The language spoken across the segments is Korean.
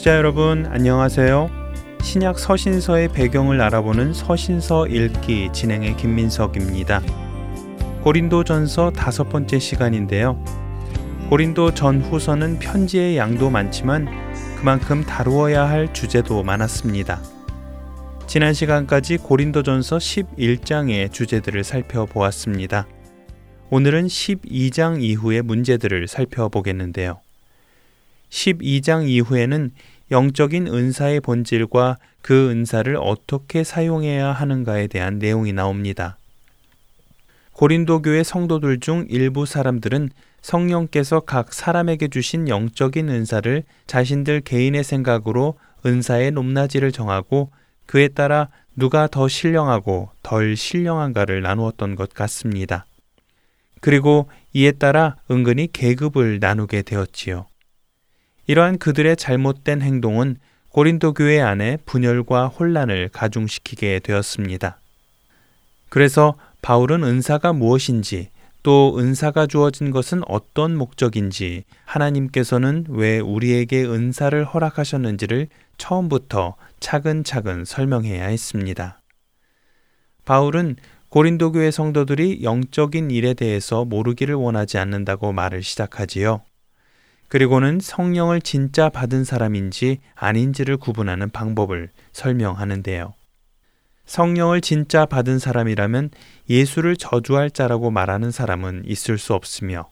청취자 여러분 안녕하세요. 신약 서신서의 배경을 알아보는 서신서 읽기 진행의 김민석입니다. 고린도 전서 다섯 번째 시간인데요. 고린도 전후서는 편지의 양도 많지만 그만큼 다루어야 할 주제도 많았습니다. 지난 시간까지 고린도전서 11장의 주제들을 살펴보았습니다. 오늘은 12장 이후의 문제들을 살펴보겠는데요. 12장 이후에는 영적인 은사의 본질과 그 은사를 어떻게 사용해야 하는가에 대한 내용이 나옵니다. 고린도 교회 성도들 중 일부 사람들은 성령께서 각 사람에게 주신 영적인 은사를 자신들 개인의 생각으로 은사의 높낮이를 정하고 그에 따라 누가 더 신령하고 덜 신령한가를 나누었던 것 같습니다. 그리고 이에 따라 은근히 계급을 나누게 되었지요. 이러한 그들의 잘못된 행동은 고린도 교회 안에 분열과 혼란을 가중시키게 되었습니다. 그래서 바울은 은사가 무엇인지 또 은사가 주어진 것은 어떤 목적인지 하나님께서는 왜 우리에게 은사를 허락하셨는지를 처음부터 차근차근 설명해야 했습니다. 바울은 고린도 교회 성도들이 영적인 일에 대해서 모르기를 원하지 않는다고 말을 시작하지요. 그리고는 성령을 진짜 받은 사람인지 아닌지를 구분하는 방법을 설명하는데요. 성령을 진짜 받은 사람이라면 예수를 저주할 자라고 말하는 사람은 있을 수 없으며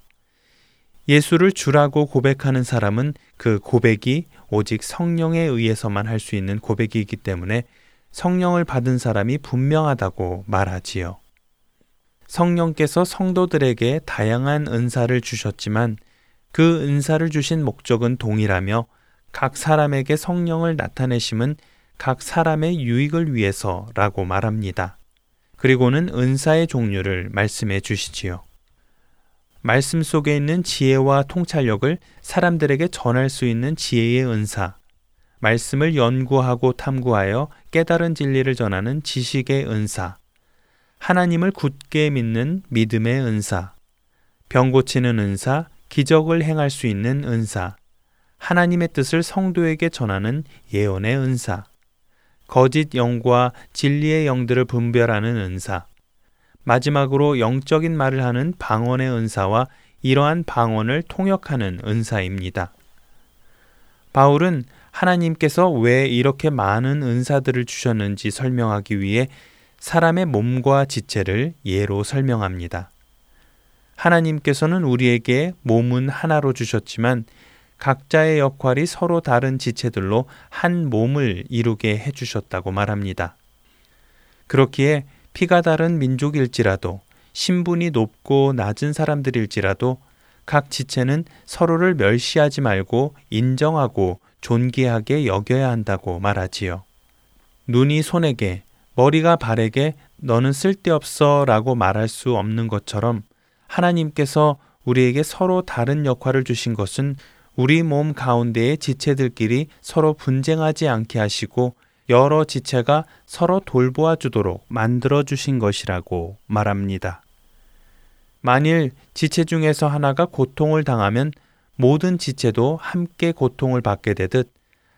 예수를 주라고 고백하는 사람은 그 고백이 오직 성령에 의해서만 할 수 있는 고백이기 때문에 성령을 받은 사람이 분명하다고 말하지요. 성령께서 성도들에게 다양한 은사를 주셨지만 그 은사를 주신 목적은 동일하며 각 사람에게 성령을 나타내심은 각 사람의 유익을 위해서라고 말합니다. 그리고는 은사의 종류를 말씀해 주시지요. 말씀 속에 있는 지혜와 통찰력을 사람들에게 전할 수 있는 지혜의 은사, 말씀을 연구하고 탐구하여 깨달은 진리를 전하는 지식의 은사, 하나님을 굳게 믿는 믿음의 은사, 병 고치는 은사, 기적을 행할 수 있는 은사, 하나님의 뜻을 성도에게 전하는 예언의 은사, 거짓 영과 진리의 영들을 분별하는 은사, 마지막으로 영적인 말을 하는 방언의 은사와 이러한 방언을 통역하는 은사입니다. 바울은 하나님께서 왜 이렇게 많은 은사들을 주셨는지 설명하기 위해 사람의 몸과 지체를 예로 설명합니다. 하나님께서는 우리에게 몸은 하나로 주셨지만 각자의 역할이 서로 다른 지체들로 한 몸을 이루게 해주셨다고 말합니다. 그렇기에 피가 다른 민족일지라도 신분이 높고 낮은 사람들일지라도 각 지체는 서로를 멸시하지 말고 인정하고 존귀하게 여겨야 한다고 말하지요. 눈이 손에게, 머리가 발에게 너는 쓸데없어 라고 말할 수 없는 것처럼 하나님께서 우리에게 서로 다른 역할을 주신 것은 우리 몸 가운데의 지체들끼리 서로 분쟁하지 않게 하시고 여러 지체가 서로 돌보아 주도록 만들어 주신 것이라고 말합니다. 만일 지체 중에서 하나가 고통을 당하면 모든 지체도 함께 고통을 받게 되듯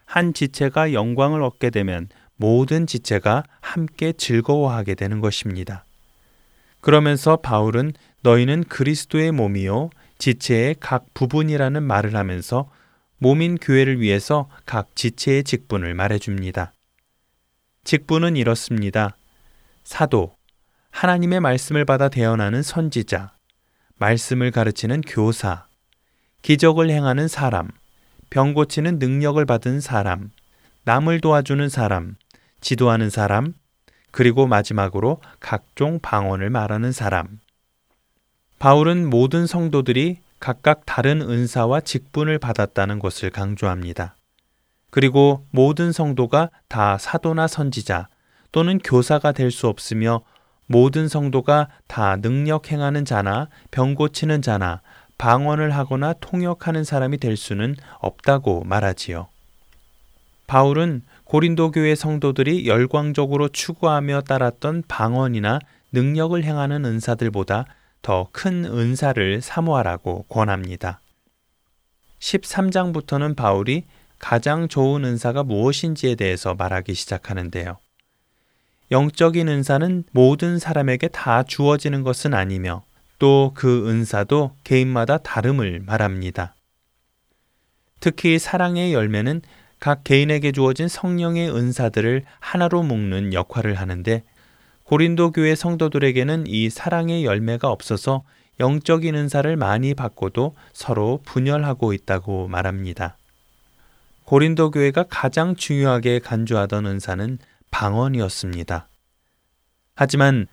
한 지체가 영광을 얻게 되면 모든 지체가 함께 즐거워하게 되는 것입니다. 그러면서 바울은 너희는 그리스도의 몸이요 지체의 각 부분이라는 말을 하면서 몸인 교회를 위해서 각 지체의 직분을 말해 줍니다. 직분은 이렇습니다. 사도, 하나님의 말씀을 받아 대언하는 선지자, 말씀을 가르치는 교사, 기적을 행하는 사람, 병 고치는 능력을 받은 사람, 남을 도와주는 사람, 지도하는 사람, 그리고 마지막으로 각종 방언을 말하는 사람. 바울은 모든 성도들이 각각 다른 은사와 직분을 받았다는 것을 강조합니다. 그리고 모든 성도가 다 사도나 선지자 또는 교사가 될 수 없으며 모든 성도가 다 능력 행하는 자나 병 고치는 자나 방언을 하거나 통역하는 사람이 될 수는 없다고 말하지요. 바울은 고린도 교회 성도들이 열광적으로 추구하며 따랐던 방언이나 능력을 행하는 은사들보다 더 큰 은사를 사모하라고 권합니다. 13장부터는 바울이 가장 좋은 은사가 무엇인지에 대해서 말하기 시작하는데요. 영적인 은사는 모든 사람에게 다 주어지는 것은 아니며 또 그 은사도 개인마다 다름을 말합니다. 특히 사랑의 열매는 각 개인에게 주어진 성령의 은사들을 하나로 묶는 역할을 하는데 고린도 교회 성도들에게는 이 사랑의 열매가 없어서 영적인 은사를 많이 받고도 서로 분열하고 있다고 말합니다. 고린도 교회가 가장 중요하게 간주하던 은사는 방언이었습니다. 하지만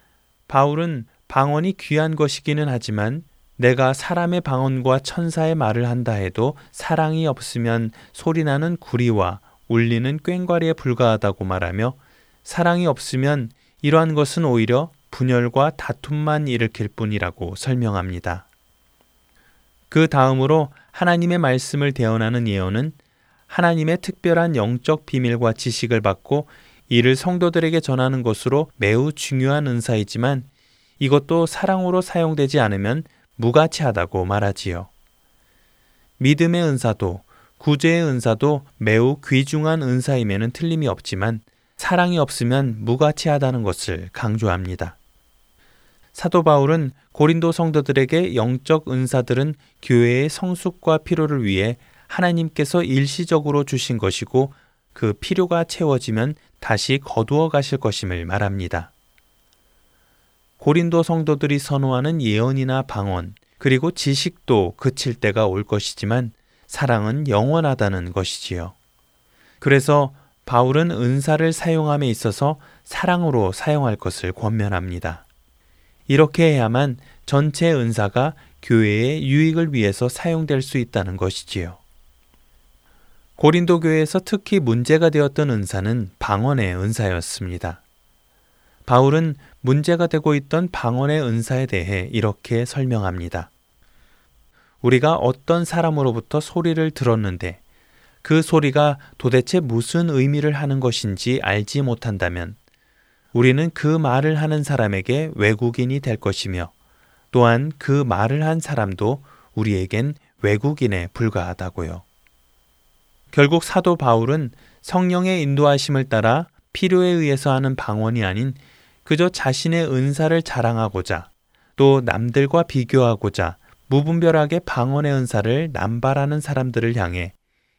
바울은 방언이 귀한 것이기는 하지만 내가 사람의 방언과 천사의 말을 한다 해도 사랑이 없으면 소리나는 구리와 울리는 꽹과리에 불과하다고 말하며 사랑이 없으면 이러한 것은 오히려 분열과 다툼만 일으킬 뿐이라고 설명합니다. 그 다음으로 하나님의 말씀을 대언하는 예언은 하나님의 특별한 영적 비밀과 지식을 받고 이를 성도들에게 전하는 것으로 매우 중요한 은사이지만 이것도 사랑으로 사용되지 않으면 무가치하다고 말하지요. 믿음의 은사도 구제의 은사도 매우 귀중한 은사임에는 틀림이 없지만 사랑이 없으면 무가치하다는 것을 강조합니다. 사도 바울은 고린도 성도들에게 영적 은사들은 교회의 성숙과 필요를 위해 하나님께서 일시적으로 주신 것이고 그 필요가 채워지면 다시 거두어 가실 것임을 말합니다. 고린도 성도들이 선호하는 예언이나 방언, 그리고 지식도 그칠 때가 올 것이지만 사랑은 영원하다는 것이지요. 그래서 바울은 은사를 사용함에 있어서 사랑으로 사용할 것을 권면합니다. 이렇게 해야만 전체 은사가 교회의 유익을 위해서 사용될 수 있다는 것이지요. 고린도 교회에서 특히 문제가 되었던 은사는 방언의 은사였습니다. 바울은 문제가 되고 있던 방언의 은사에 대해 이렇게 설명합니다. 우리가 어떤 사람으로부터 소리를 들었는데 그 소리가 도대체 무슨 의미를 하는 것인지 알지 못한다면 우리는 그 말을 하는 사람에게 외국인이 될 것이며 또한 그 말을 한 사람도 우리에겐 외국인에 불과하다고요. 결국 사도 바울은 성령의 인도하심을 따라 필요에 의해서 하는 방언이 아닌 그저 자신의 은사를 자랑하고자 또 남들과 비교하고자 무분별하게 방언의 은사를 남발하는 사람들을 향해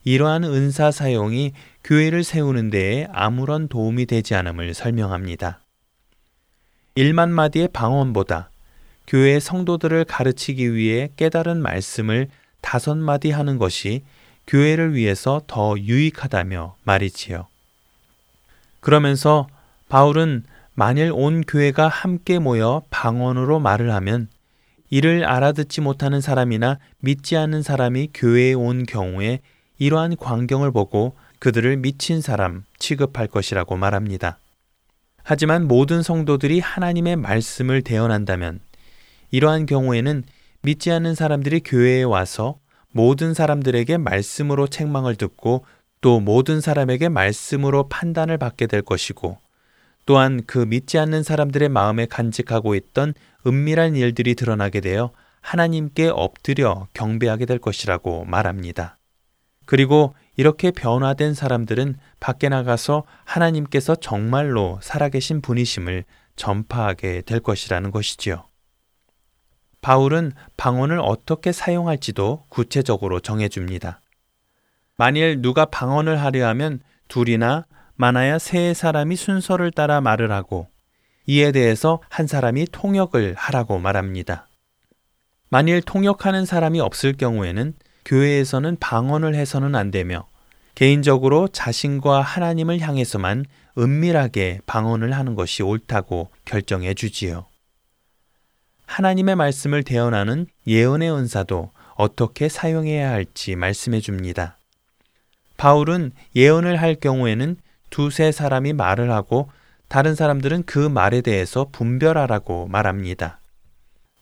이러한 은사 사용이 교회를 세우는 데에 아무런 도움이 되지 않음을 설명합니다. 1만 마디의 방언보다 교회의 성도들을 가르치기 위해 깨달은 말씀을 다섯 마디 하는 것이 교회를 위해서 더 유익하다며 말이지요. 그러면서 바울은 만일 온 교회가 함께 모여 방언으로 말을 하면 이를 알아듣지 못하는 사람이나 믿지 않는 사람이 교회에 온 경우에 이러한 광경을 보고 그들을 미친 사람 취급할 것이라고 말합니다. 하지만 모든 성도들이 하나님의 말씀을 대언한다면 이러한 경우에는 믿지 않는 사람들이 교회에 와서 모든 사람들에게 말씀으로 책망을 듣고 또 모든 사람에게 말씀으로 판단을 받게 될 것이고 또한 그 믿지 않는 사람들의 마음에 간직하고 있던 은밀한 일들이 드러나게 되어 하나님께 엎드려 경배하게 될 것이라고 말합니다. 그리고 이렇게 변화된 사람들은 밖에 나가서 하나님께서 정말로 살아계신 분이심을 전파하게 될 것이라는 것이지요. 바울은 방언을 어떻게 사용할지도 구체적으로 정해줍니다. 만일 누가 방언을 하려 하면 둘이나 많아야 세 사람이 순서를 따라 말을 하고 이에 대해서 한 사람이 통역을 하라고 말합니다. 만일 통역하는 사람이 없을 경우에는 교회에서는 방언을 해서는 안 되며 개인적으로 자신과 하나님을 향해서만 은밀하게 방언을 하는 것이 옳다고 결정해 주지요. 하나님의 말씀을 대언하는 예언의 은사도 어떻게 사용해야 할지 말씀해 줍니다. 바울은 예언을 할 경우에는 두세 사람이 말을 하고 다른 사람들은 그 말에 대해서 분별하라고 말합니다.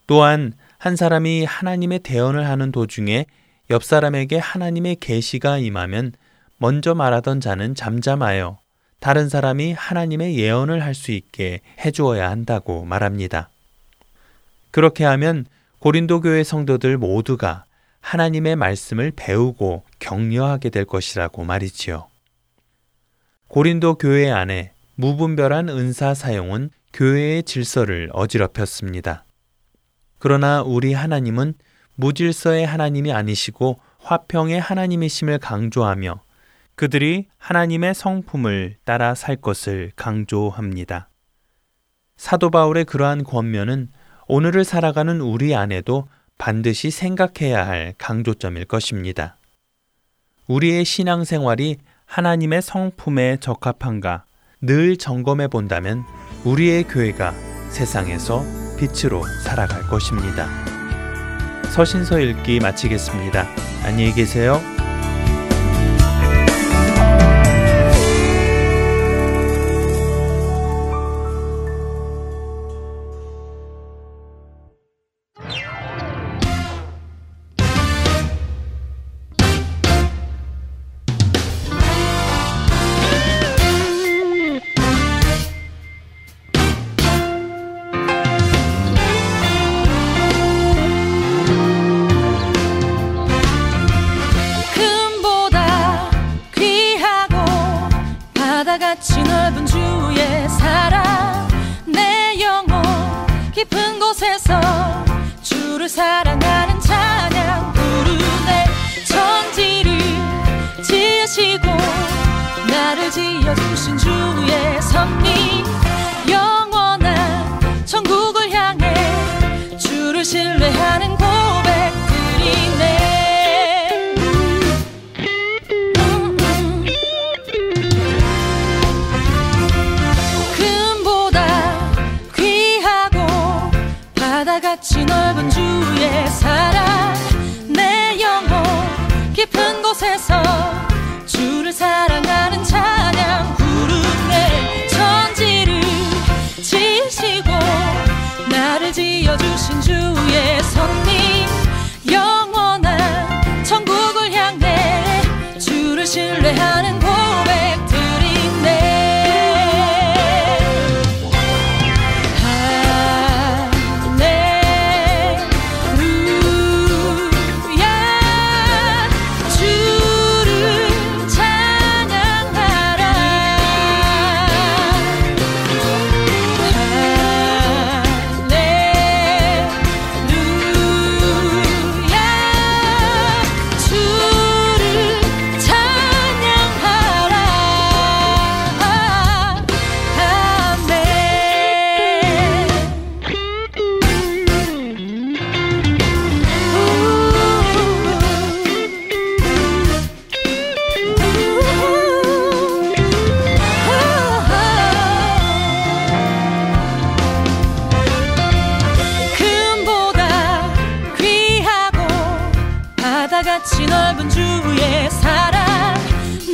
또한 한 사람이 하나님의 대언을 하는 도중에 옆 사람에게 하나님의 계시가 임하면 먼저 말하던 자는 잠잠하여 다른 사람이 하나님의 예언을 할 수 있게 해주어야 한다고 말합니다. 그렇게 하면 고린도 교회 성도들 모두가 하나님의 말씀을 배우고 격려하게 될 것이라고 말이지요. 고린도 교회 안에 무분별한 은사 사용은 교회의 질서를 어지럽혔습니다. 그러나 우리 하나님은 무질서의 하나님이 아니시고 화평의 하나님이심을 강조하며 그들이 하나님의 성품을 따라 살 것을 강조합니다. 사도 바울의 그러한 권면은 오늘을 살아가는 우리 안에도 반드시 생각해야 할 강조점일 것입니다. 우리의 신앙생활이 하나님의 성품에 적합한가 늘 점검해 본다면 우리의 교회가 세상에서 빛으로 살아갈 것입니다. 서신서 읽기 마치겠습니다. 안녕히 계세요.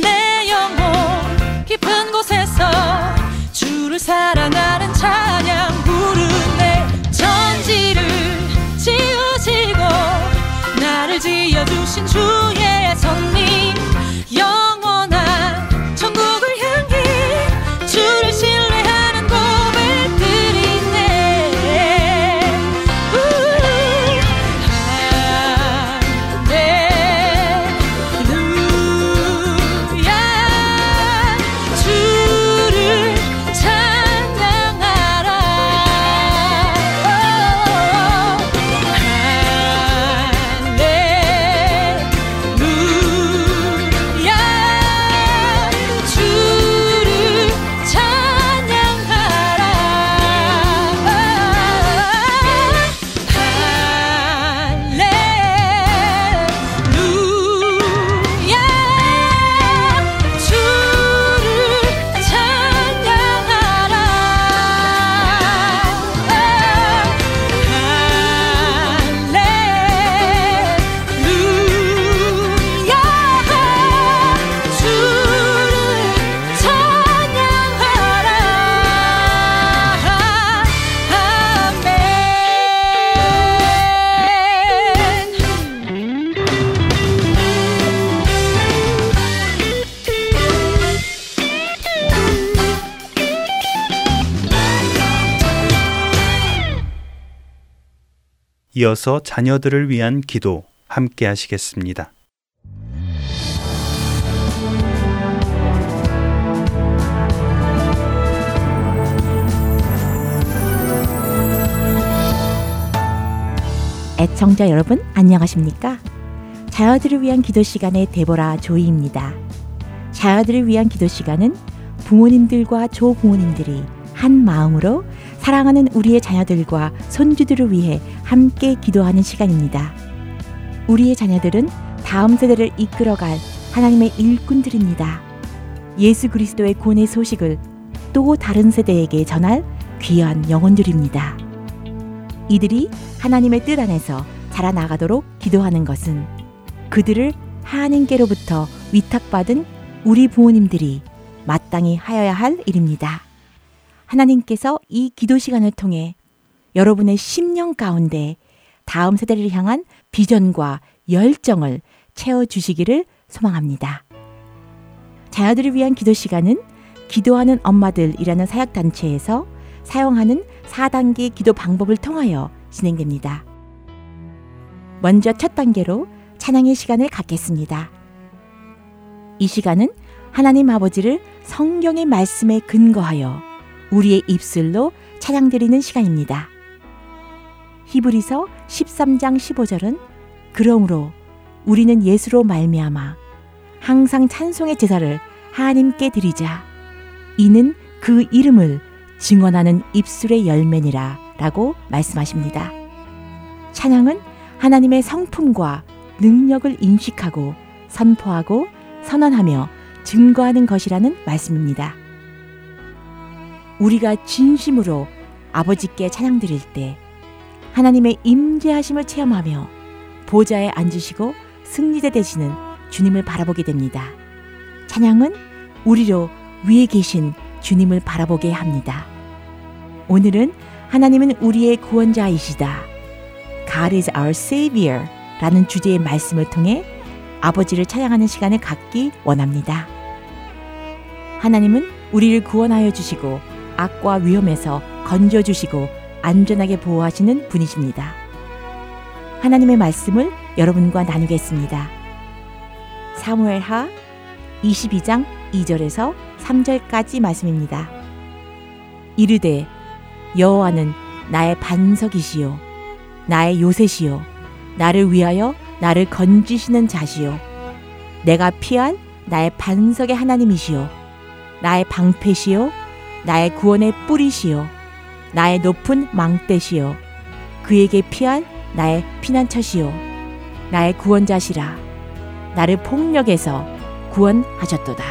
내 영혼 깊은 곳에서 주를 사랑하는 찬양 부르네 천지를 지으시고 나를 지어주신 주의 이어서 자녀들을 위한 기도 함께 하시겠습니다. 애청자 여러분 안녕하십니까? 자녀들을 위한 기도 시간의 데보라 조이입니다. 자녀들을 위한 기도 시간은 부모님들과 조부모님들이 한 마음으로 사랑하는 우리의 자녀들과 손주들을 위해 함께 기도하는 시간입니다. 우리의 자녀들은 다음 세대를 이끌어갈 하나님의 일꾼들입니다. 예수 그리스도의 구원의 소식을 또 다른 세대에게 전할 귀한 영혼들입니다. 이들이 하나님의 뜻 안에서 자라나가도록 기도하는 것은 그들을 하나님께로부터 위탁받은 우리 부모님들이 마땅히 하여야 할 일입니다. 하나님께서 이 기도 시간을 통해 여러분의 심령 가운데 다음 세대를 향한 비전과 열정을 채워주시기를 소망합니다. 자녀들을 위한 기도 시간은 기도하는 엄마들이라는 사역단체에서 사용하는 4단계 기도 방법을 통하여 진행됩니다. 먼저 첫 단계로 찬양의 시간을 갖겠습니다. 이 시간은 하나님 아버지를 성경의 말씀에 근거하여 우리의 입술로 찬양드리는 시간입니다. 히브리서 13장 15절은 그러므로 우리는 예수로 말미암아 항상 찬송의 제사를 하나님께 드리자 이는 그 이름을 증언하는 입술의 열매니라 라고 말씀하십니다. 찬양은 하나님의 성품과 능력을 인식하고 선포하고 선언하며 증거하는 것이라는 말씀입니다. 우리가 진심으로 아버지께 찬양 드릴 때 하나님의 임재하심을 체험하며 보좌에 앉으시고 승리대 되시는 주님을 바라보게 됩니다. 찬양은 우리로 위에 계신 주님을 바라보게 합니다. 오늘은 하나님은 우리의 구원자이시다. God is our Savior 라는 주제의 말씀을 통해 아버지를 찬양하는 시간을 갖기 원합니다. 하나님은 우리를 구원하여 주시고 악과 위험에서 건져 주시고 안전하게 보호하시는 분이십니다. 하나님의 말씀을 여러분과 나누겠습니다. 사무엘 하 22장 2절에서 3절까지 말씀입니다. 이르되 여호와는 나의 반석이시요 나의 요새시요 나를 위하여 나를 건지시는 자시요 내가 피할 나의 반석의 하나님이시요 나의 방패시요 나의 구원의 뿌리시요 나의 높은 망대시요 그에게 피할 나의 피난처시요 나의 구원자시라. 나를 폭력에서 구원하셨도다.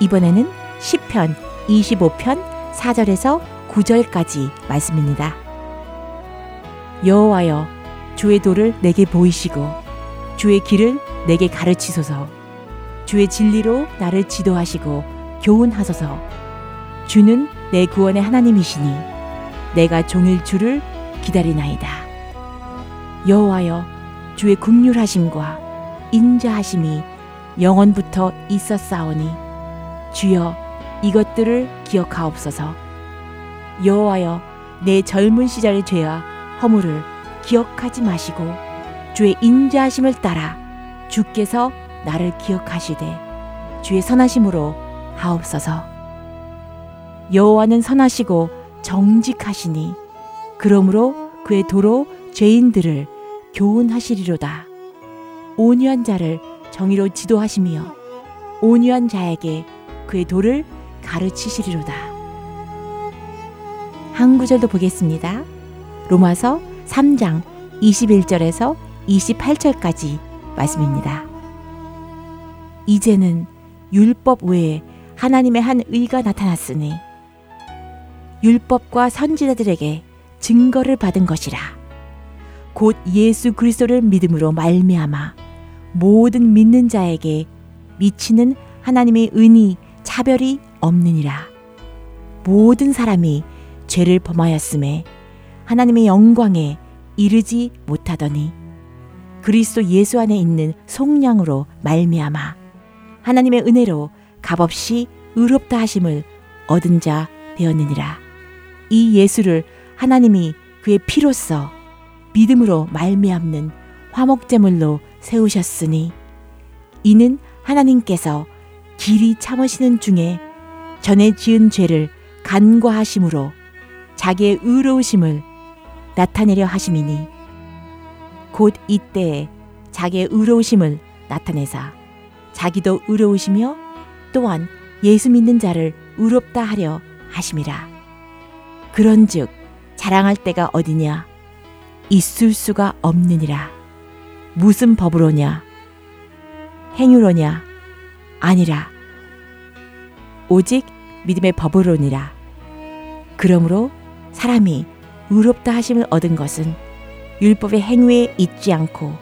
이번에는 시편 25편 4절에서 9절까지 말씀입니다. 여호와여 주의 도를 내게 보이시고 주의 길을 내게 가르치소서. 주의 진리로 나를 지도하시고 교훈하소서 주는 내 구원의 하나님이시니 내가 종일 주를 기다리나이다. 여호와여 주의 국률하심과 인자하심이 영원부터 있었사오니 주여 이것들을 기억하옵소서. 여호와여 내 젊은 시절의 죄와 허물을 기억하지 마시고 주의 인자하심을 따라 주께서 나를 기억하시되 주의 선하심으로 하옵소서. 여호와는 선하시고 정직하시니 그러므로 그의 도로 죄인들을 교훈하시리로다. 온유한 자를 정의로 지도하시며 온유한 자에게 그의 도를 가르치시리로다. 한 구절도 보겠습니다. 로마서 3장 21절에서 28절까지 말씀입니다. 이제는 율법 외에 하나님의 한 의가 나타났으니 율법과 선지자들에게 증거를 받은 것이라. 곧 예수 그리스도를 믿음으로 말미암아 모든 믿는 자에게 미치는 하나님의 은이 차별이 없느니라. 모든 사람이 죄를 범하였음에 하나님의 영광에 이르지 못하더니 그리스도 예수 안에 있는 속량으로 말미암아 하나님의 은혜로 값없이 의롭다 하심을 얻은 자 되었느니라. 이 예수를 하나님이 그의 피로써 믿음으로 말미암는 화목제물로 세우셨으니 이는 하나님께서 길이 참으시는 중에 전에 지은 죄를 간과하심으로 자기의 의로우심을 나타내려 하심이니 곧 이때에 자기의 의로우심을 나타내사 자기도 의로우시며 또한 예수 믿는 자를 의롭다 하려 하심이라. 그런즉 자랑할 때가 어디냐? 있을 수가 없느니라. 무슨 법으로냐? 행위로냐? 아니라 오직 믿음의 법으로니라. 그러므로 사람이 의롭다 하심을 얻은 것은 율법의 행위에 있지 않고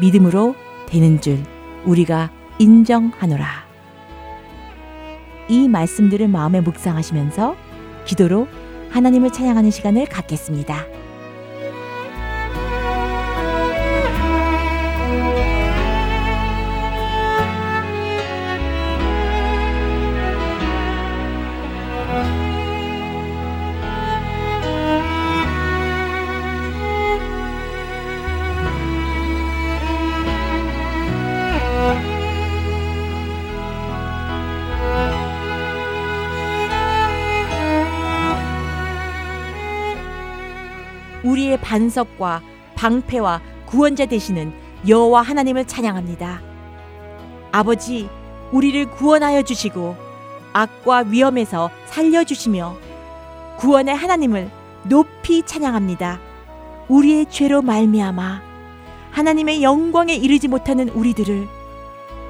믿음으로 되는 줄 우리가 인정하노라. 이 말씀들을 마음에 묵상하시면서 기도로 하나님을 찬양하는 시간을 갖겠습니다. 반석과 방패와 구원자 되시는 여호와 하나님을 찬양합니다. 아버지, 우리를 구원하여 주시고 악과 위험에서 살려 주시며 구원의 하나님을 높이 찬양합니다. 우리의 죄로 말미암아 하나님의 영광에 이르지 못하는 우리들을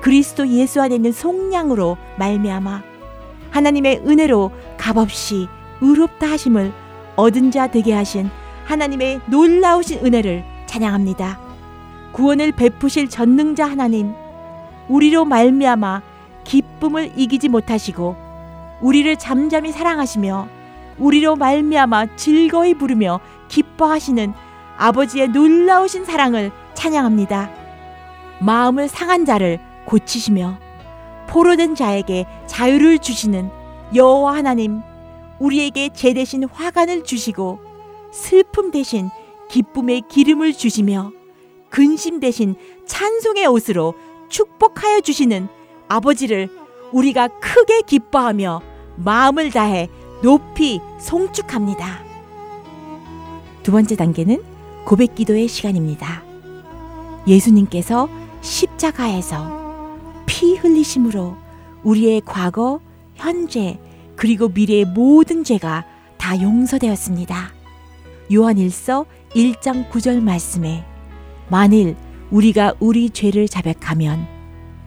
그리스도 예수 안에 있는 속량으로 말미암아 하나님의 은혜로 값없이 의롭다 하심을 얻은 자 되게 하신 하나님의 놀라우신 은혜를 찬양합니다. 구원을 베푸실 전능자 하나님, 우리로 말미암아 기쁨을 이기지 못하시고 우리를 잠잠히 사랑하시며 우리로 말미암아 즐거이 부르며 기뻐하시는 아버지의 놀라우신 사랑을 찬양합니다. 마음을 상한 자를 고치시며 포로된 자에게 자유를 주시는 여호와 하나님, 우리에게 제 대신 화관을 주시고 슬픔 대신 기쁨의 기름을 주시며 근심 대신 찬송의 옷으로 축복하여 주시는 아버지를 우리가 크게 기뻐하며 마음을 다해 높이 송축합니다. 두 번째 단계는 고백 기도의 시간입니다. 예수님께서 십자가에서 피 흘리심으로 우리의 과거, 현재, 그리고 미래의 모든 죄가 다 용서되었습니다. 요한 1서 1장 9절 말씀에 만일 우리가 우리 죄를 자백하면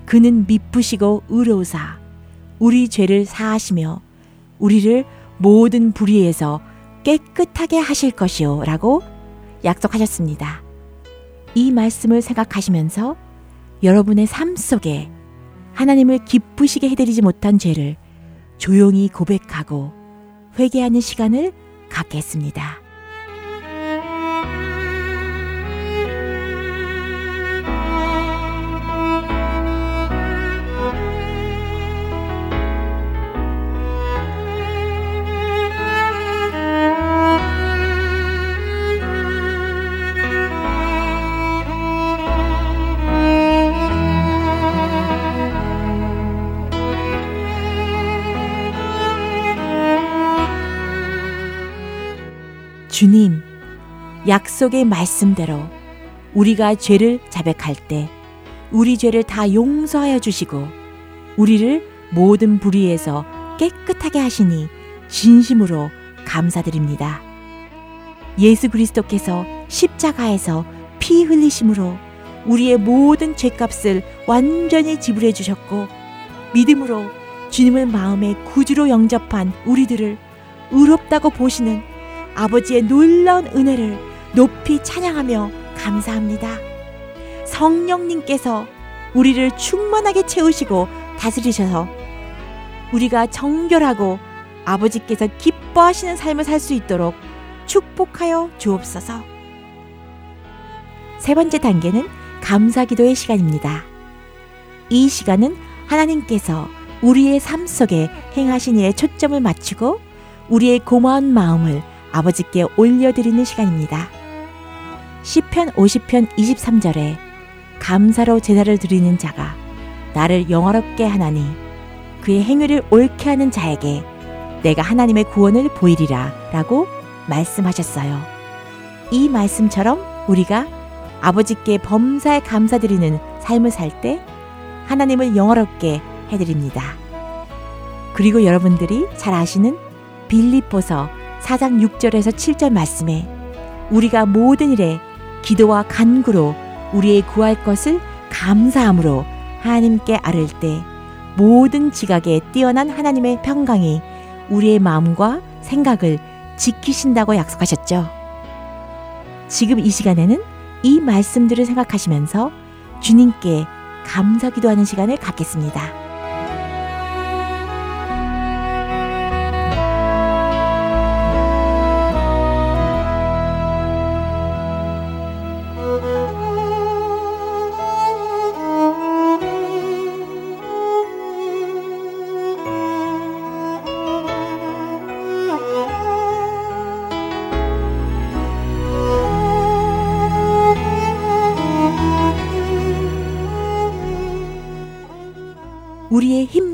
그는 미쁘시고 의로우사 우리 죄를 사하시며 우리를 모든 불의에서 깨끗하게 하실 것이요 라고 약속하셨습니다. 이 말씀을 생각하시면서 여러분의 삶 속에 하나님을 기쁘시게 해드리지 못한 죄를 조용히 고백하고 회개하는 시간을 갖겠습니다. 주님, 약속의 말씀대로 우리가 죄를 자백할 때 우리 죄를 다 용서하여 주시고 우리를 모든 불의에서 깨끗하게 하시니 진심으로 감사드립니다. 예수 그리스도께서 십자가에서 피 흘리심으로 우리의 모든 죄값을 완전히 지불해 주셨고 믿음으로 주님을 마음의 구주로 영접한 우리들을 의롭다고 보시는 아버지의 놀라운 은혜를 높이 찬양하며 감사합니다. 성령님께서 우리를 충만하게 채우시고 다스리셔서 우리가 정결하고 아버지께서 기뻐하시는 삶을 살 수 있도록 축복하여 주옵소서. 세 번째 단계는 감사 기도의 시간입니다. 이 시간은 하나님께서 우리의 삶 속에 행하신 일에 초점을 맞추고 우리의 고마운 마음을 아버지께 올려드리는 시간입니다. 시편 50편 23절에 감사로 제사를 드리는 자가 나를 영화롭게 하나니 그의 행위를 옳게 하는 자에게 내가 하나님의 구원을 보이리라 라고 말씀하셨어요. 이 말씀처럼 우리가 아버지께 범사에 감사드리는 삶을 살 때 하나님을 영화롭게 해드립니다. 그리고 여러분들이 잘 아시는 빌립보서 4장 6절에서 7절 말씀에 우리가 모든 일에 기도와 간구로 우리의 구할 것을 감사함으로 하나님께 아를 때 모든 지각에 뛰어난 하나님의 평강이 우리의 마음과 생각을 지키신다고 약속하셨죠. 지금 이 시간에는 이 말씀들을 생각하시면서 주님께 감사 기도하는 시간을 갖겠습니다.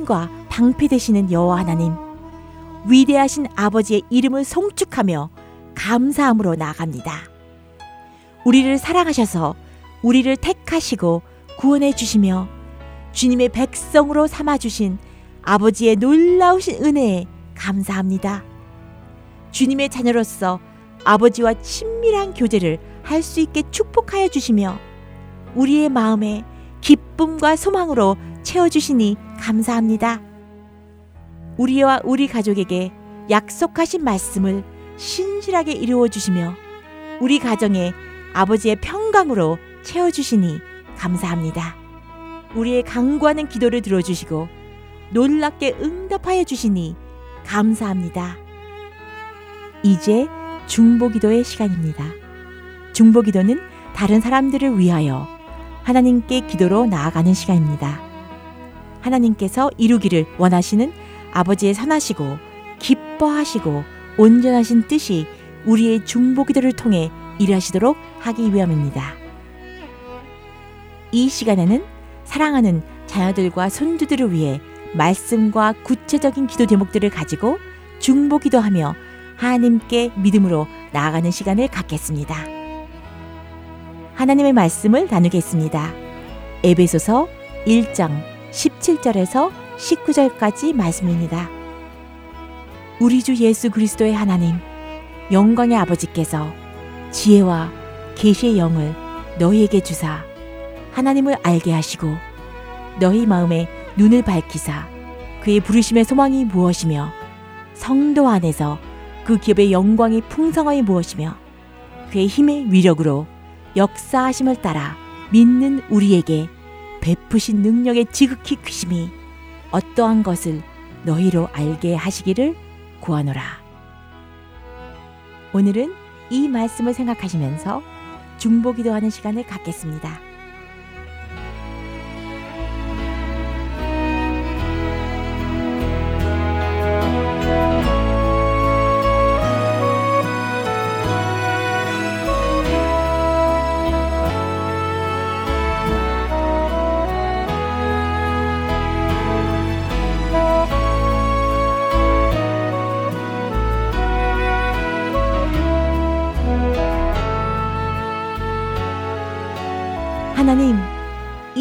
힘과 방패 되시는 여호와 하나님, 위대하신 아버지의 이름을 송축하며 감사함으로 나아갑니다. 우리를 사랑하셔서 우리를 택하시고 구원해 주시며 주님의 백성으로 삼아 주신 아버지의 놀라우신 은혜에 감사합니다. 주님의 자녀로서 아버지와 친밀한 교제를 할 수 있게 축복하여 주시며 우리의 마음에 기쁨과 소망으로 채워 주시니 감사합니다. 우리와 우리 가족에게 약속하신 말씀을 신실하게 이루어 주시며 우리 가정에 아버지의 평강으로 채워 주시니 감사합니다. 우리의 강구하는 기도를 들어 주시고 놀랍게 응답하여 주시니 감사합니다. 이제 중보기도의 시간입니다. 중보기도는 다른 사람들을 위하여 하나님께 기도로 나아가는 시간입니다. 하나님께서 이루기를 원하시는 아버지의 선하시고 기뻐하시고 온전하신 뜻이 우리의 중보 기도를 통해 일하시도록 하기 위함입니다. 이 시간에는 사랑하는 자녀들과 손주들을 위해 말씀과 구체적인 기도 제목들을 가지고 중보 기도하며 하나님께 믿음으로 나아가는 시간을 갖겠습니다. 하나님의 말씀을 나누겠습니다. 에베소서 1장 17절에서 19절까지 말씀입니다. 우리 주 예수 그리스도의 하나님, 영광의 아버지께서 지혜와 계시의 영을 너희에게 주사 하나님을 알게 하시고 너희 마음에 눈을 밝히사 그의 부르심의 소망이 무엇이며 성도 안에서 그 기업의 영광이 풍성함이 무엇이며 그의 힘의 위력으로 역사하심을 따라 믿는 우리에게 베푸신 능력의 지극히 크심이 어떠한 것을 너희로 알게 하시기를 구하노라. 오늘은 이 말씀을 생각하시면서 중보기도 하는 시간을 갖겠습니다.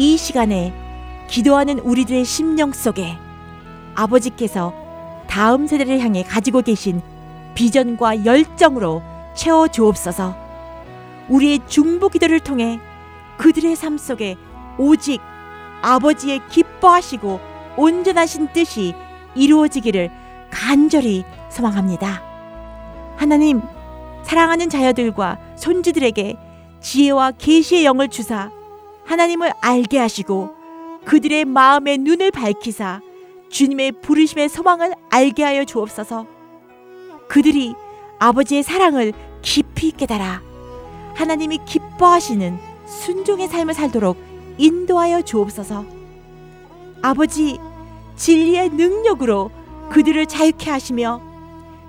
이 시간에 기도하는 우리들의 심령 속에 아버지께서 다음 세대를 향해 가지고 계신 비전과 열정으로 채워 주옵소서. 우리의 중보 기도를 통해 그들의 삶 속에 오직 아버지의 기뻐하시고 온전하신 뜻이 이루어지기를 간절히 소망합니다. 하나님, 사랑하는 자녀들과 손주들에게 지혜와 계시의 영을 주사 하나님을 알게 하시고 그들의 마음의 눈을 밝히사 주님의 부르심의 소망을 알게 하여 주옵소서. 그들이 아버지의 사랑을 깊이 깨달아 하나님이 기뻐하시는 순종의 삶을 살도록 인도하여 주옵소서. 아버지 진리의 능력으로 그들을 자유케 하시며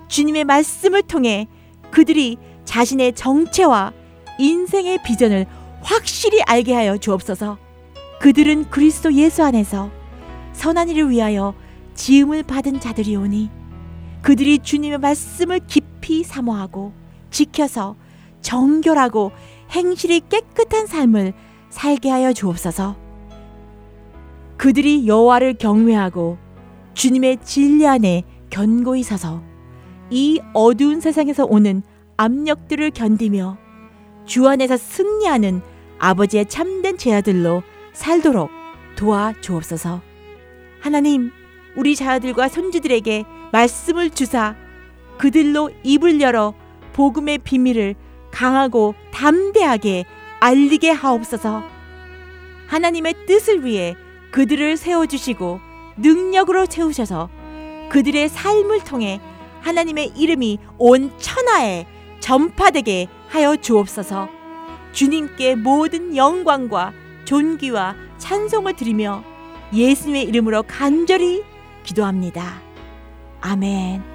주님의 말씀을 통해 그들이 자신의 정체와 인생의 비전을 확실히 알게 하여 주옵소서. 그들은 그리스도 예수 안에서 선한 일을 위하여 지음을 받은 자들이오니 그들이 주님의 말씀을 깊이 사모하고 지켜서 정결하고 행실이 깨끗한 삶을 살게 하여 주옵소서. 그들이 여호와를 경외하고 주님의 진리 안에 견고히 서서 이 어두운 세상에서 오는 압력들을 견디며 주 안에서 승리하는 아버지의 참된 제아들로 살도록 도와 주옵소서. 하나님, 우리 자녀들과 손주들에게 말씀을 주사 그들로 입을 열어 복음의 비밀을 강하고 담대하게 알리게 하옵소서. 하나님의 뜻을 위해 그들을 세워주시고 능력으로 채우셔서 그들의 삶을 통해 하나님의 이름이 온 천하에 전파되게 하여 주옵소서. 주님께 모든 영광과 존귀와 찬송을 드리며 예수님의 이름으로 간절히 기도합니다. 아멘.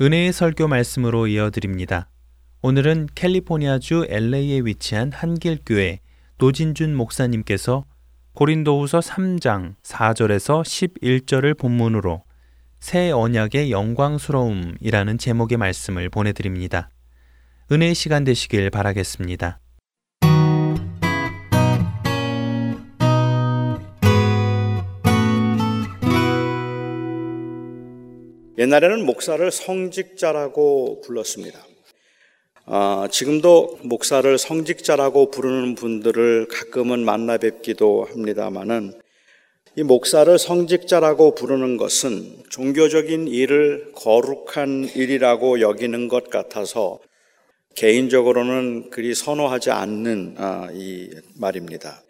은혜의 설교 말씀으로 이어드립니다. 오늘은 캘리포니아주 LA에 위치한 한길교회 노진준 목사님께서 고린도후서 3장 4절에서 11절을 본문으로 새 언약의 영광스러움이라는 제목의 말씀을 보내드립니다. 은혜의 시간 되시길 바라겠습니다. 옛날에는 목사를 성직자라고 불렀습니다. 아, 지금도 목사를 성직자라고 부르는 분들을 가끔은 만나 뵙기도 합니다만은 이 목사를 성직자라고 부르는 것은 종교적인 일을 거룩한 일이라고 여기는 것 같아서 개인적으로는 그리 선호하지 않는 아, 이 말입니다.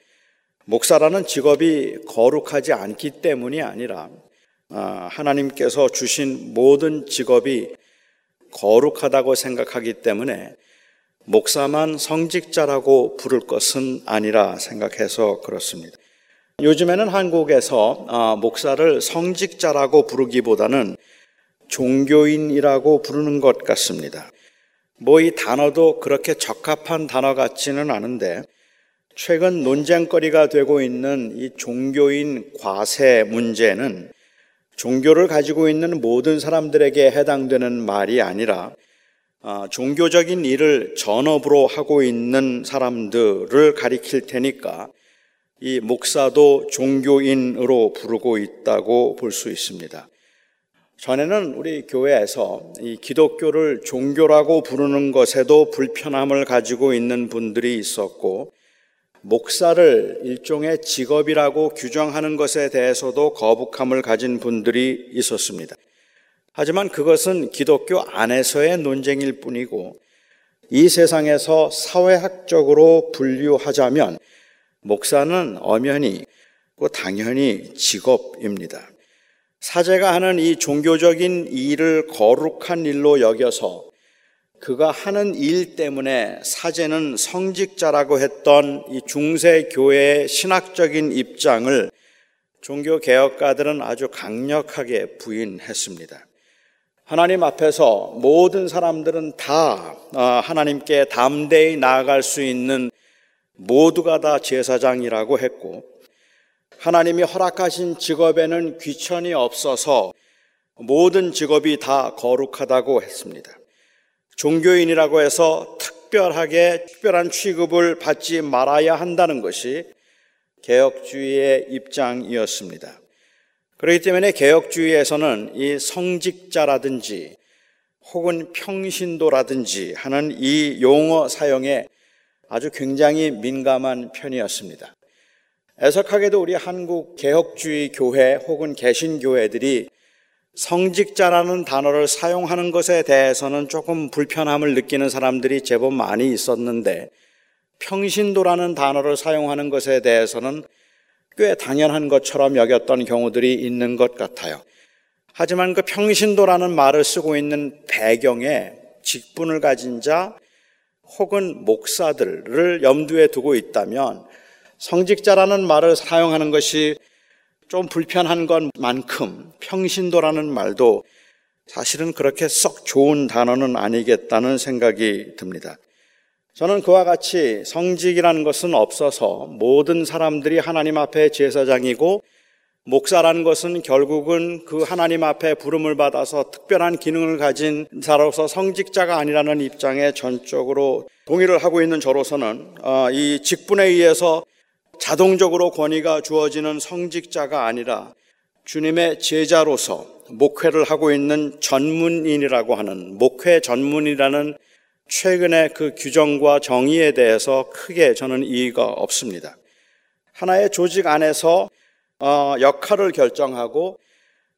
목사라는 직업이 거룩하지 않기 때문이 아니라 아, 하나님께서 주신 모든 직업이 거룩하다고 생각하기 때문에 목사만 성직자라고 부를 것은 아니라 생각해서 그렇습니다. 요즘에는 한국에서 아, 목사를 성직자라고 부르기보다는 종교인이라고 부르는 것 같습니다. 뭐 이 단어도 그렇게 적합한 단어 같지는 않은데 최근 논쟁거리가 되고 있는 이 종교인 과세 문제는 종교를 가지고 있는 모든 사람들에게 해당되는 말이 아니라 아, 종교적인 일을 전업으로 하고 있는 사람들을 가리킬 테니까 이 목사도 종교인으로 부르고 있다고 볼 수 있습니다. 전에는 우리 교회에서 이 기독교를 종교라고 부르는 것에도 불편함을 가지고 있는 분들이 있었고 목사를 일종의 직업이라고 규정하는 것에 대해서도 거북함을 가진 분들이 있었습니다. 하지만 그것은 기독교 안에서의 논쟁일 뿐이고 이 세상에서 사회학적으로 분류하자면 목사는 엄연히 당연히 직업입니다. 사제가 하는 이 종교적인 일을 거룩한 일로 여겨서 그가 하는 일 때문에 사제는 성직자라고 했던 이 중세 교회의 신학적인 입장을 종교 개혁가들은 아주 강력하게 부인했습니다. 하나님 앞에서 모든 사람들은 다 어, 하나님께 담대히 나아갈 수 있는 모두가 다 제사장이라고 했고 하나님이 허락하신 직업에는 귀천이 없어서 모든 직업이 다 거룩하다고 했습니다. 종교인이라고 해서 특별하게 특별한 취급을 받지 말아야 한다는 것이 개혁주의의 입장이었습니다. 그렇기 때문에 개혁주의에서는 이 성직자라든지 혹은 평신도라든지 하는 이 용어 사용에 아주 굉장히 민감한 편이었습니다. 애석하게도 우리 한국 개혁주의 교회 혹은 개신교회들이 성직자라는 단어를 사용하는 것에 대해서는 조금 불편함을 느끼는 사람들이 제법 많이 있었는데 평신도라는 단어를 사용하는 것에 대해서는 꽤 당연한 것처럼 여겼던 경우들이 있는 것 같아요. 하지만 그 평신도라는 말을 쓰고 있는 배경에 직분을 가진 자 혹은 목사들을 염두에 두고 있다면 성직자라는 말을 사용하는 것이 좀 불편한 것만큼 평신도라는 말도 사실은 그렇게 썩 좋은 단어는 아니겠다는 생각이 듭니다. 저는 그와 같이 성직이라는 것은 없어서 모든 사람들이 하나님 앞에 제사장이고 목사라는 것은 결국은 그 하나님 앞에 부름을 받아서 특별한 기능을 가진 자로서 성직자가 아니라는 입장에 전적으로 동의를 하고 있는 저로서는 어, 이 직분에 의해서 자동적으로 권위가 주어지는 성직자가 아니라 주님의 제자로서 목회를 하고 있는 전문인이라고 하는 목회 전문이라는 최근의 그 규정과 정의에 대해서 크게 저는 이의가 없습니다. 하나의 조직 안에서 어, 역할을 결정하고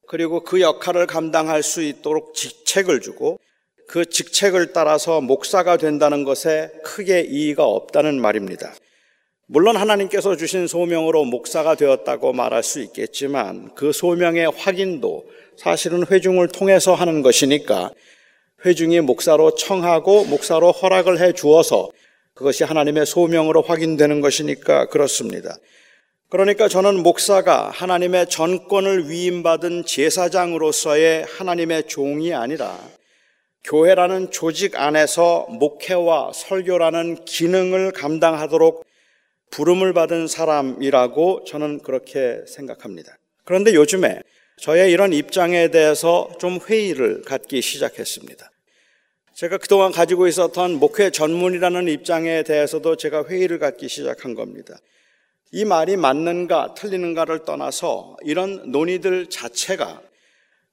그리고 그 역할을 감당할 수 있도록 직책을 주고 그 직책을 따라서 목사가 된다는 것에 크게 이의가 없다는 말입니다. 물론 하나님께서 주신 소명으로 목사가 되었다고 말할 수 있겠지만 그 소명의 확인도 사실은 회중을 통해서 하는 것이니까 회중이 목사로 청하고 목사로 허락을 해 주어서 그것이 하나님의 소명으로 확인되는 것이니까 그렇습니다. 그러니까 저는 목사가 하나님의 전권을 위임받은 제사장으로서의 하나님의 종이 아니라 교회라는 조직 안에서 목회와 설교라는 기능을 감당하도록 부름을 받은 사람이라고 저는 그렇게 생각합니다. 그런데 요즘에 저의 이런 입장에 대해서 좀 회의를 갖기 시작했습니다. 제가 그동안 가지고 있었던 목회 전문이라는 입장에 대해서도 제가 회의를 갖기 시작한 겁니다. 이 말이 맞는가 틀리는가를 떠나서 이런 논의들 자체가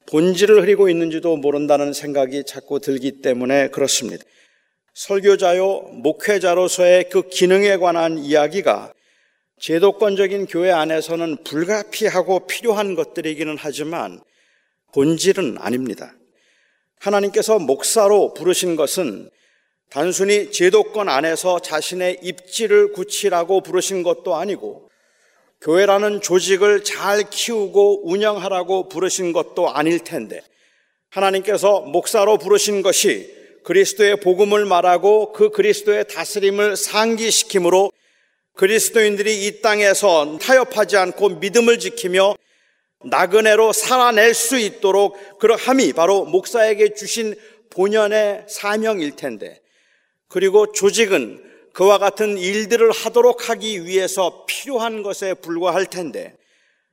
본질을 흐리고 있는지도 모른다는 생각이 자꾸 들기 때문에 그렇습니다. 설교자요, 목회자로서의 그 기능에 관한 이야기가 제도권적인 교회 안에서는 불가피하고 필요한 것들이기는 하지만 본질은 아닙니다. 하나님께서 목사로 부르신 것은 단순히 제도권 안에서 자신의 입지를 굳히라고 부르신 것도 아니고 교회라는 조직을 잘 키우고 운영하라고 부르신 것도 아닐 텐데 하나님께서 목사로 부르신 것이 그리스도의 복음을 말하고 그 그리스도의 다스림을 상기시키므로 그리스도인들이 이 땅에서 타협하지 않고 믿음을 지키며 나그네로 살아낼 수 있도록 그러함이 바로 목사에게 주신 본연의 사명일 텐데 그리고 조직은 그와 같은 일들을 하도록 하기 위해서 필요한 것에 불과할 텐데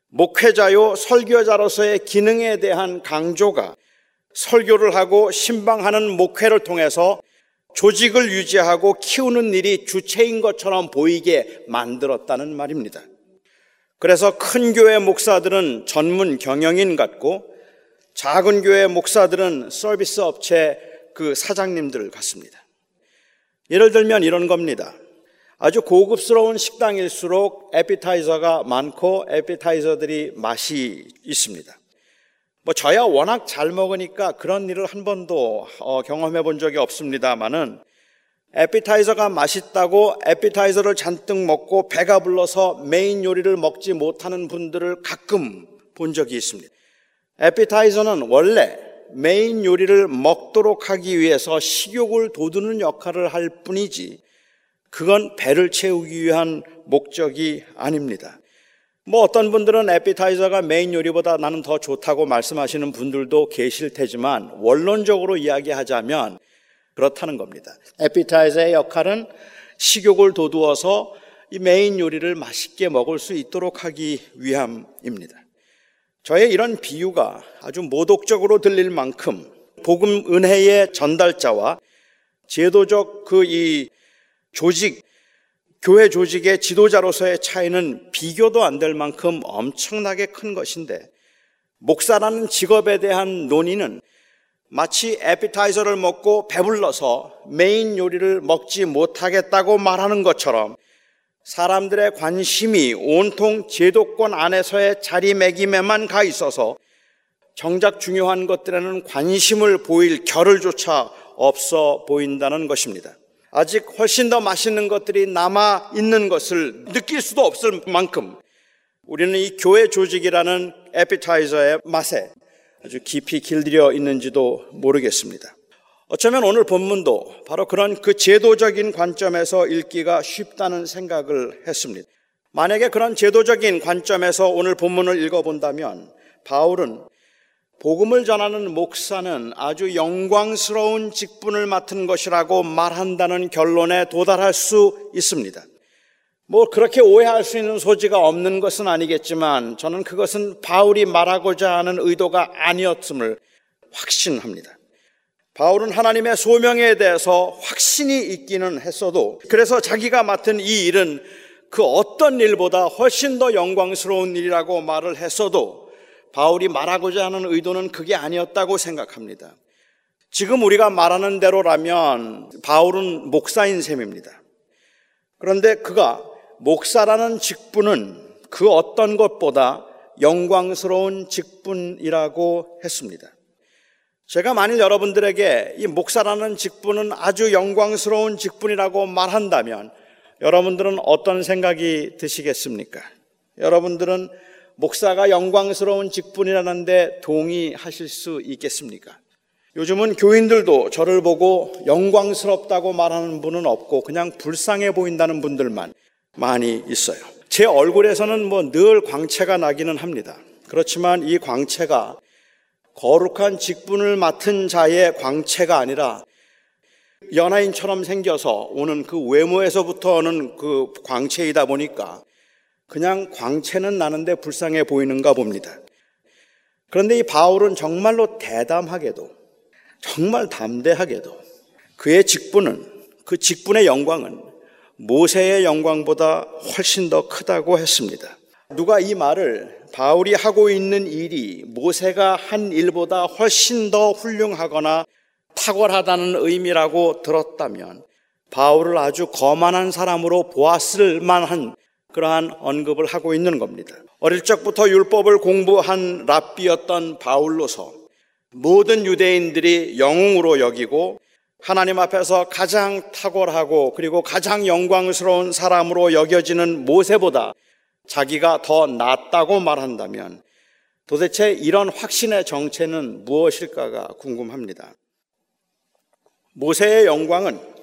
목회자요 설교자로서의 기능에 대한 강조가 설교를 하고 신방하는 목회를 통해서 조직을 유지하고 키우는 일이 주체인 것처럼 보이게 만들었다는 말입니다. 그래서 큰 교회 목사들은 전문 경영인 같고 작은 교회 목사들은 서비스 업체 그 사장님들 같습니다. 예를 들면 이런 겁니다. 아주 고급스러운 식당일수록 에피타이저가 많고 에피타이저들이 맛이 있습니다. 뭐 저야 워낙 잘 먹으니까 그런 일을 한 번도 어, 경험해 본 적이 없습니다만은 에피타이저가 맛있다고 에피타이저를 잔뜩 먹고 배가 불러서 메인 요리를 먹지 못하는 분들을 가끔 본 적이 있습니다. 에피타이저는 원래 메인 요리를 먹도록 하기 위해서 식욕을 돋우는 역할을 할 뿐이지 그건 배를 채우기 위한 목적이 아닙니다. 뭐 어떤 분들은 에피타이저가 메인 요리보다 나는 더 좋다고 말씀하시는 분들도 계실 테지만 원론적으로 이야기하자면 그렇다는 겁니다. 에피타이저의 역할은 식욕을 돋우어서 이 메인 요리를 맛있게 먹을 수 있도록 하기 위함입니다. 저의 이런 비유가 아주 모독적으로 들릴 만큼 복음 은혜의 전달자와 제도적 그 이 조직, 교회 조직의 지도자로서의 차이는 비교도 안 될 만큼 엄청나게 큰 것인데, 목사라는 직업에 대한 논의는 마치 에피타이저를 먹고 배불러서 메인 요리를 먹지 못하겠다고 말하는 것처럼 사람들의 관심이 온통 제도권 안에서의 자리매김에만 가 있어서 정작 중요한 것들에는 관심을 보일 겨를조차 없어 보인다는 것입니다. 아직 훨씬 더 맛있는 것들이 남아 있는 것을 느낄 수도 없을 만큼 우리는 이 교회 조직이라는 에피타이저의 맛에 아주 깊이 길들여 있는지도 모르겠습니다. 어쩌면 오늘 본문도 바로 그런 그 제도적인 관점에서 읽기가 쉽다는 생각을 했습니다. 만약에 그런 제도적인 관점에서 오늘 본문을 읽어본다면 바울은 복음을 전하는 목사는 아주 영광스러운 직분을 맡은 것이라고 말한다는 결론에 도달할 수 있습니다. 뭐 그렇게 오해할 수 있는 소지가 없는 것은 아니겠지만 저는 그것은 바울이 말하고자 하는 의도가 아니었음을 확신합니다. 바울은 하나님의 소명에 대해서 확신이 있기는 했어도 그래서 자기가 맡은 이 일은 그 어떤 일보다 훨씬 더 영광스러운 일이라고 말을 했어도 바울이 말하고자 하는 의도는 그게 아니었다고 생각합니다. 지금 우리가 말하는 대로라면 바울은 목사인 셈입니다. 그런데 그가 목사라는 직분은 그 어떤 것보다 영광스러운 직분이라고 했습니다. 제가 만일 여러분들에게 이 목사라는 직분은 아주 영광스러운 직분이라고 말한다면 여러분들은 어떤 생각이 드시겠습니까? 여러분들은 목사가 영광스러운 직분이라는데 동의하실 수 있겠습니까? 요즘은 교인들도 저를 보고 영광스럽다고 말하는 분은 없고 그냥 불쌍해 보인다는 분들만 많이 있어요. 제 얼굴에서는 뭐 늘 광채가 나기는 합니다. 그렇지만 이 광채가 거룩한 직분을 맡은 자의 광채가 아니라 연하인처럼 생겨서 오는 그 외모에서부터 오는 그 광채이다 보니까 그냥 광채는 나는데 불쌍해 보이는가 봅니다. 그런데 이 바울은 정말로 대담하게도 정말 담대하게도 그의 직분은 그 직분의 영광은 모세의 영광보다 훨씬 더 크다고 했습니다. 누가 이 말을 바울이 하고 있는 일이 모세가 한 일보다 훨씬 더 훌륭하거나 탁월하다는 의미라고 들었다면 바울을 아주 거만한 사람으로 보았을 만한 그러한 언급을 하고 있는 겁니다. 어릴 적부터 율법을 공부한 랍비였던 바울로서 모든 유대인들이 영웅으로 여기고 하나님 앞에서 가장 탁월하고 그리고 가장 영광스러운 사람으로 여겨지는 모세보다 자기가 더 낫다고 말한다면 도대체 이런 확신의 정체는 무엇일까가 궁금합니다. 모세의 영광은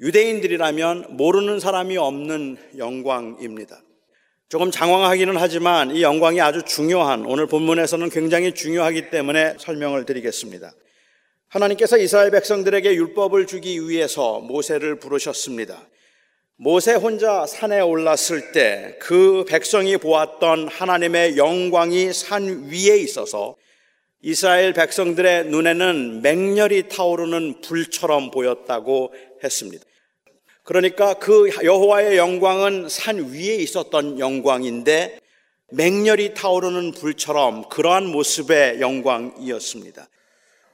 유대인들이라면 모르는 사람이 없는 영광입니다. 조금 장황하기는 하지만 이 영광이 아주 중요한 오늘 본문에서는 굉장히 중요하기 때문에 설명을 드리겠습니다. 하나님께서 이스라엘 백성들에게 율법을 주기 위해서 모세를 부르셨습니다. 모세 혼자 산에 올랐을 때 그 백성이 보았던 하나님의 영광이 산 위에 있어서 이스라엘 백성들의 눈에는 맹렬히 타오르는 불처럼 보였다고 했습니다. 그러니까 그 여호와의 영광은 산 위에 있었던 영광인데 맹렬히 타오르는 불처럼 그러한 모습의 영광이었습니다.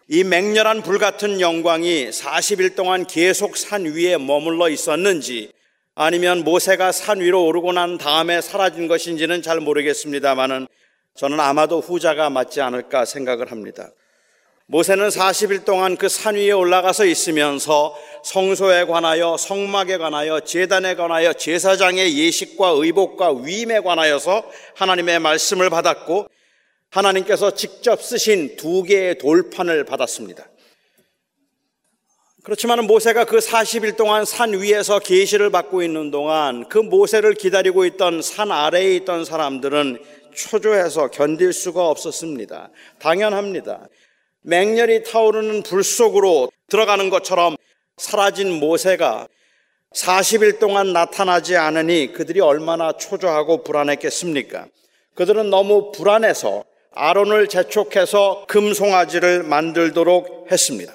이 맹렬한 불 같은 영광이 40일 동안 계속 산 위에 머물러 있었는지 아니면 모세가 산 위로 오르고 난 다음에 사라진 것인지는 잘 모르겠습니다만은 저는 아마도 후자가 맞지 않을까 생각을 합니다. 모세는 40일 동안 그 산 위에 올라가서 있으면서 성소에 관하여 성막에 관하여 제단에 관하여 제사장의 예식과 의복과 위임에 관하여서 하나님의 말씀을 받았고 하나님께서 직접 쓰신 두 개의 돌판을 받았습니다. 그렇지만 모세가 그 40일 동안 산 위에서 계시를 받고 있는 동안 그 모세를 기다리고 있던 산 아래에 있던 사람들은 초조해서 견딜 수가 없었습니다. 당연합니다. 맹렬히 타오르는 불 속으로 들어가는 것처럼 사라진 모세가 40일 동안 나타나지 않으니 그들이 얼마나 초조하고 불안했겠습니까? 그들은 너무 불안해서 아론을 재촉해서 금송아지를 만들도록 했습니다.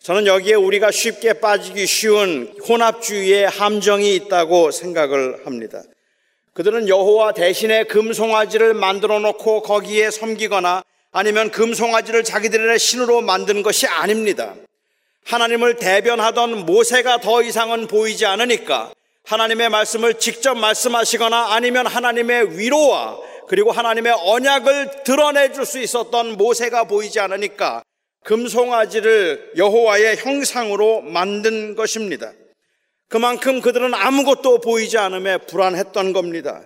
저는 여기에 우리가 쉽게 빠지기 쉬운 혼합주의의 함정이 있다고 생각을 합니다. 그들은 여호와 대신에 금송아지를 만들어 놓고 거기에 섬기거나 아니면 금송아지를 자기들의 신으로 만든 것이 아닙니다. 하나님을 대변하던 모세가 더 이상은 보이지 않으니까 하나님의 말씀을 직접 말씀하시거나 아니면 하나님의 위로와 그리고 하나님의 언약을 드러내 줄 수 있었던 모세가 보이지 않으니까 금송아지를 여호와의 형상으로 만든 것입니다. 그만큼 그들은 아무것도 보이지 않음에 불안했던 겁니다.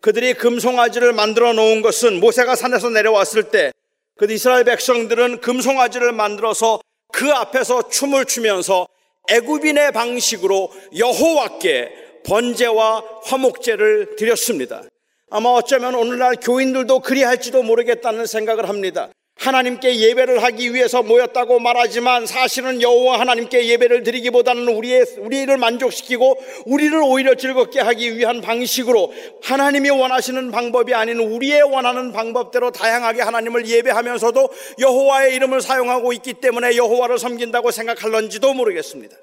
그들이 금송아지를 만들어 놓은 것은 모세가 산에서 내려왔을 때 그 이스라엘 백성들은 금송아지를 만들어서 그 앞에서 춤을 추면서 애굽인의 방식으로 여호와께 번제와 화목제를 드렸습니다. 아마 어쩌면 오늘날 교인들도 그리할지도 모르겠다는 생각을 합니다. 하나님께 예배를 하기 위해서 모였다고 말하지만 사실은 여호와 하나님께 예배를 드리기보다는 우리의 우리를 만족시키고 우리를 오히려 즐겁게 하기 위한 방식으로 하나님이 원하시는 방법이 아닌 우리의 원하는 방법대로 다양하게 하나님을 예배하면서도 여호와의 이름을 사용하고 있기 때문에 여호와를 섬긴다고 생각할런지도 모르겠습니다.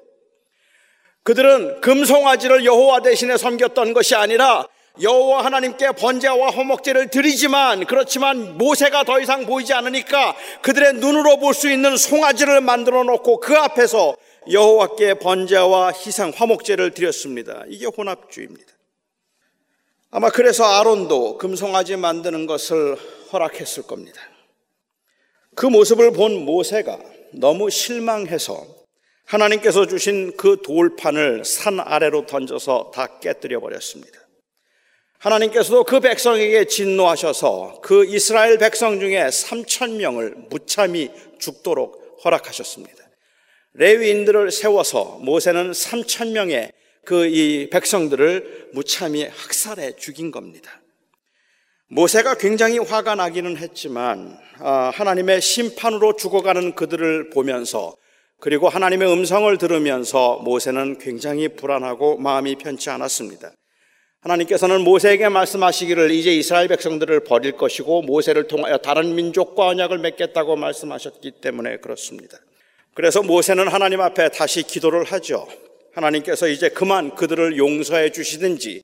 그들은 금송아지를 여호와 대신에 섬겼던 것이 아니라 여호와 하나님께 번제와 허목제를 드리지만 그렇지만 모세가 더 이상 보이지 않으니까 그들의 눈으로 볼 수 있는 송아지를 만들어 놓고 그 앞에서 여호와께 번제와 희생 화목제를 드렸습니다. 이게 혼합주의입니다. 아마 그래서 아론도 금송아지 만드는 것을 허락했을 겁니다. 그 모습을 본 모세가 너무 실망해서 하나님께서 주신 그 돌판을 산 아래로 던져서 다 깨뜨려 버렸습니다. 하나님께서도 그 백성에게 진노하셔서 그 이스라엘 백성 중에 3천 명을 무참히 죽도록 허락하셨습니다. 레위인들을 세워서 모세는 3천 명의 그 이 백성들을 무참히 학살해 죽인 겁니다. 모세가 굉장히 화가 나기는 했지만 아, 하나님의 심판으로 죽어가는 그들을 보면서 그리고 하나님의 음성을 들으면서 모세는 굉장히 불안하고 마음이 편치 않았습니다. 하나님께서는 모세에게 말씀하시기를 이제 이스라엘 백성들을 버릴 것이고 모세를 통하여 다른 민족과 언약을 맺겠다고 말씀하셨기 때문에 그렇습니다. 그래서 모세는 하나님 앞에 다시 기도를 하죠. 하나님께서 이제 그만 그들을 용서해 주시든지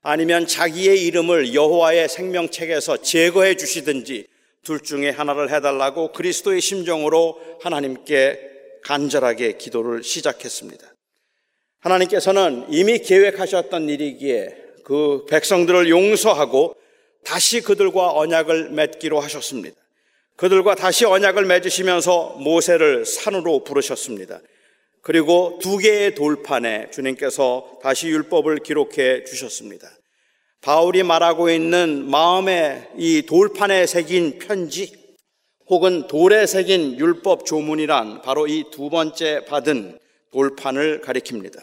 아니면 자기의 이름을 여호와의 생명책에서 제거해 주시든지 둘 중에 하나를 해달라고 그리스도의 심정으로 하나님께 간절하게 기도를 시작했습니다. 하나님께서는 이미 계획하셨던 일이기에 그 백성들을 용서하고 다시 그들과 언약을 맺기로 하셨습니다. 그들과 다시 언약을 맺으시면서 모세를 산으로 부르셨습니다. 그리고 두 개의 돌판에 주님께서 다시 율법을 기록해 주셨습니다. 바울이 말하고 있는 마음의 이 돌판에 새긴 편지 혹은 돌에 새긴 율법 조문이란 바로 이 두 번째 받은 돌판을 가리킵니다.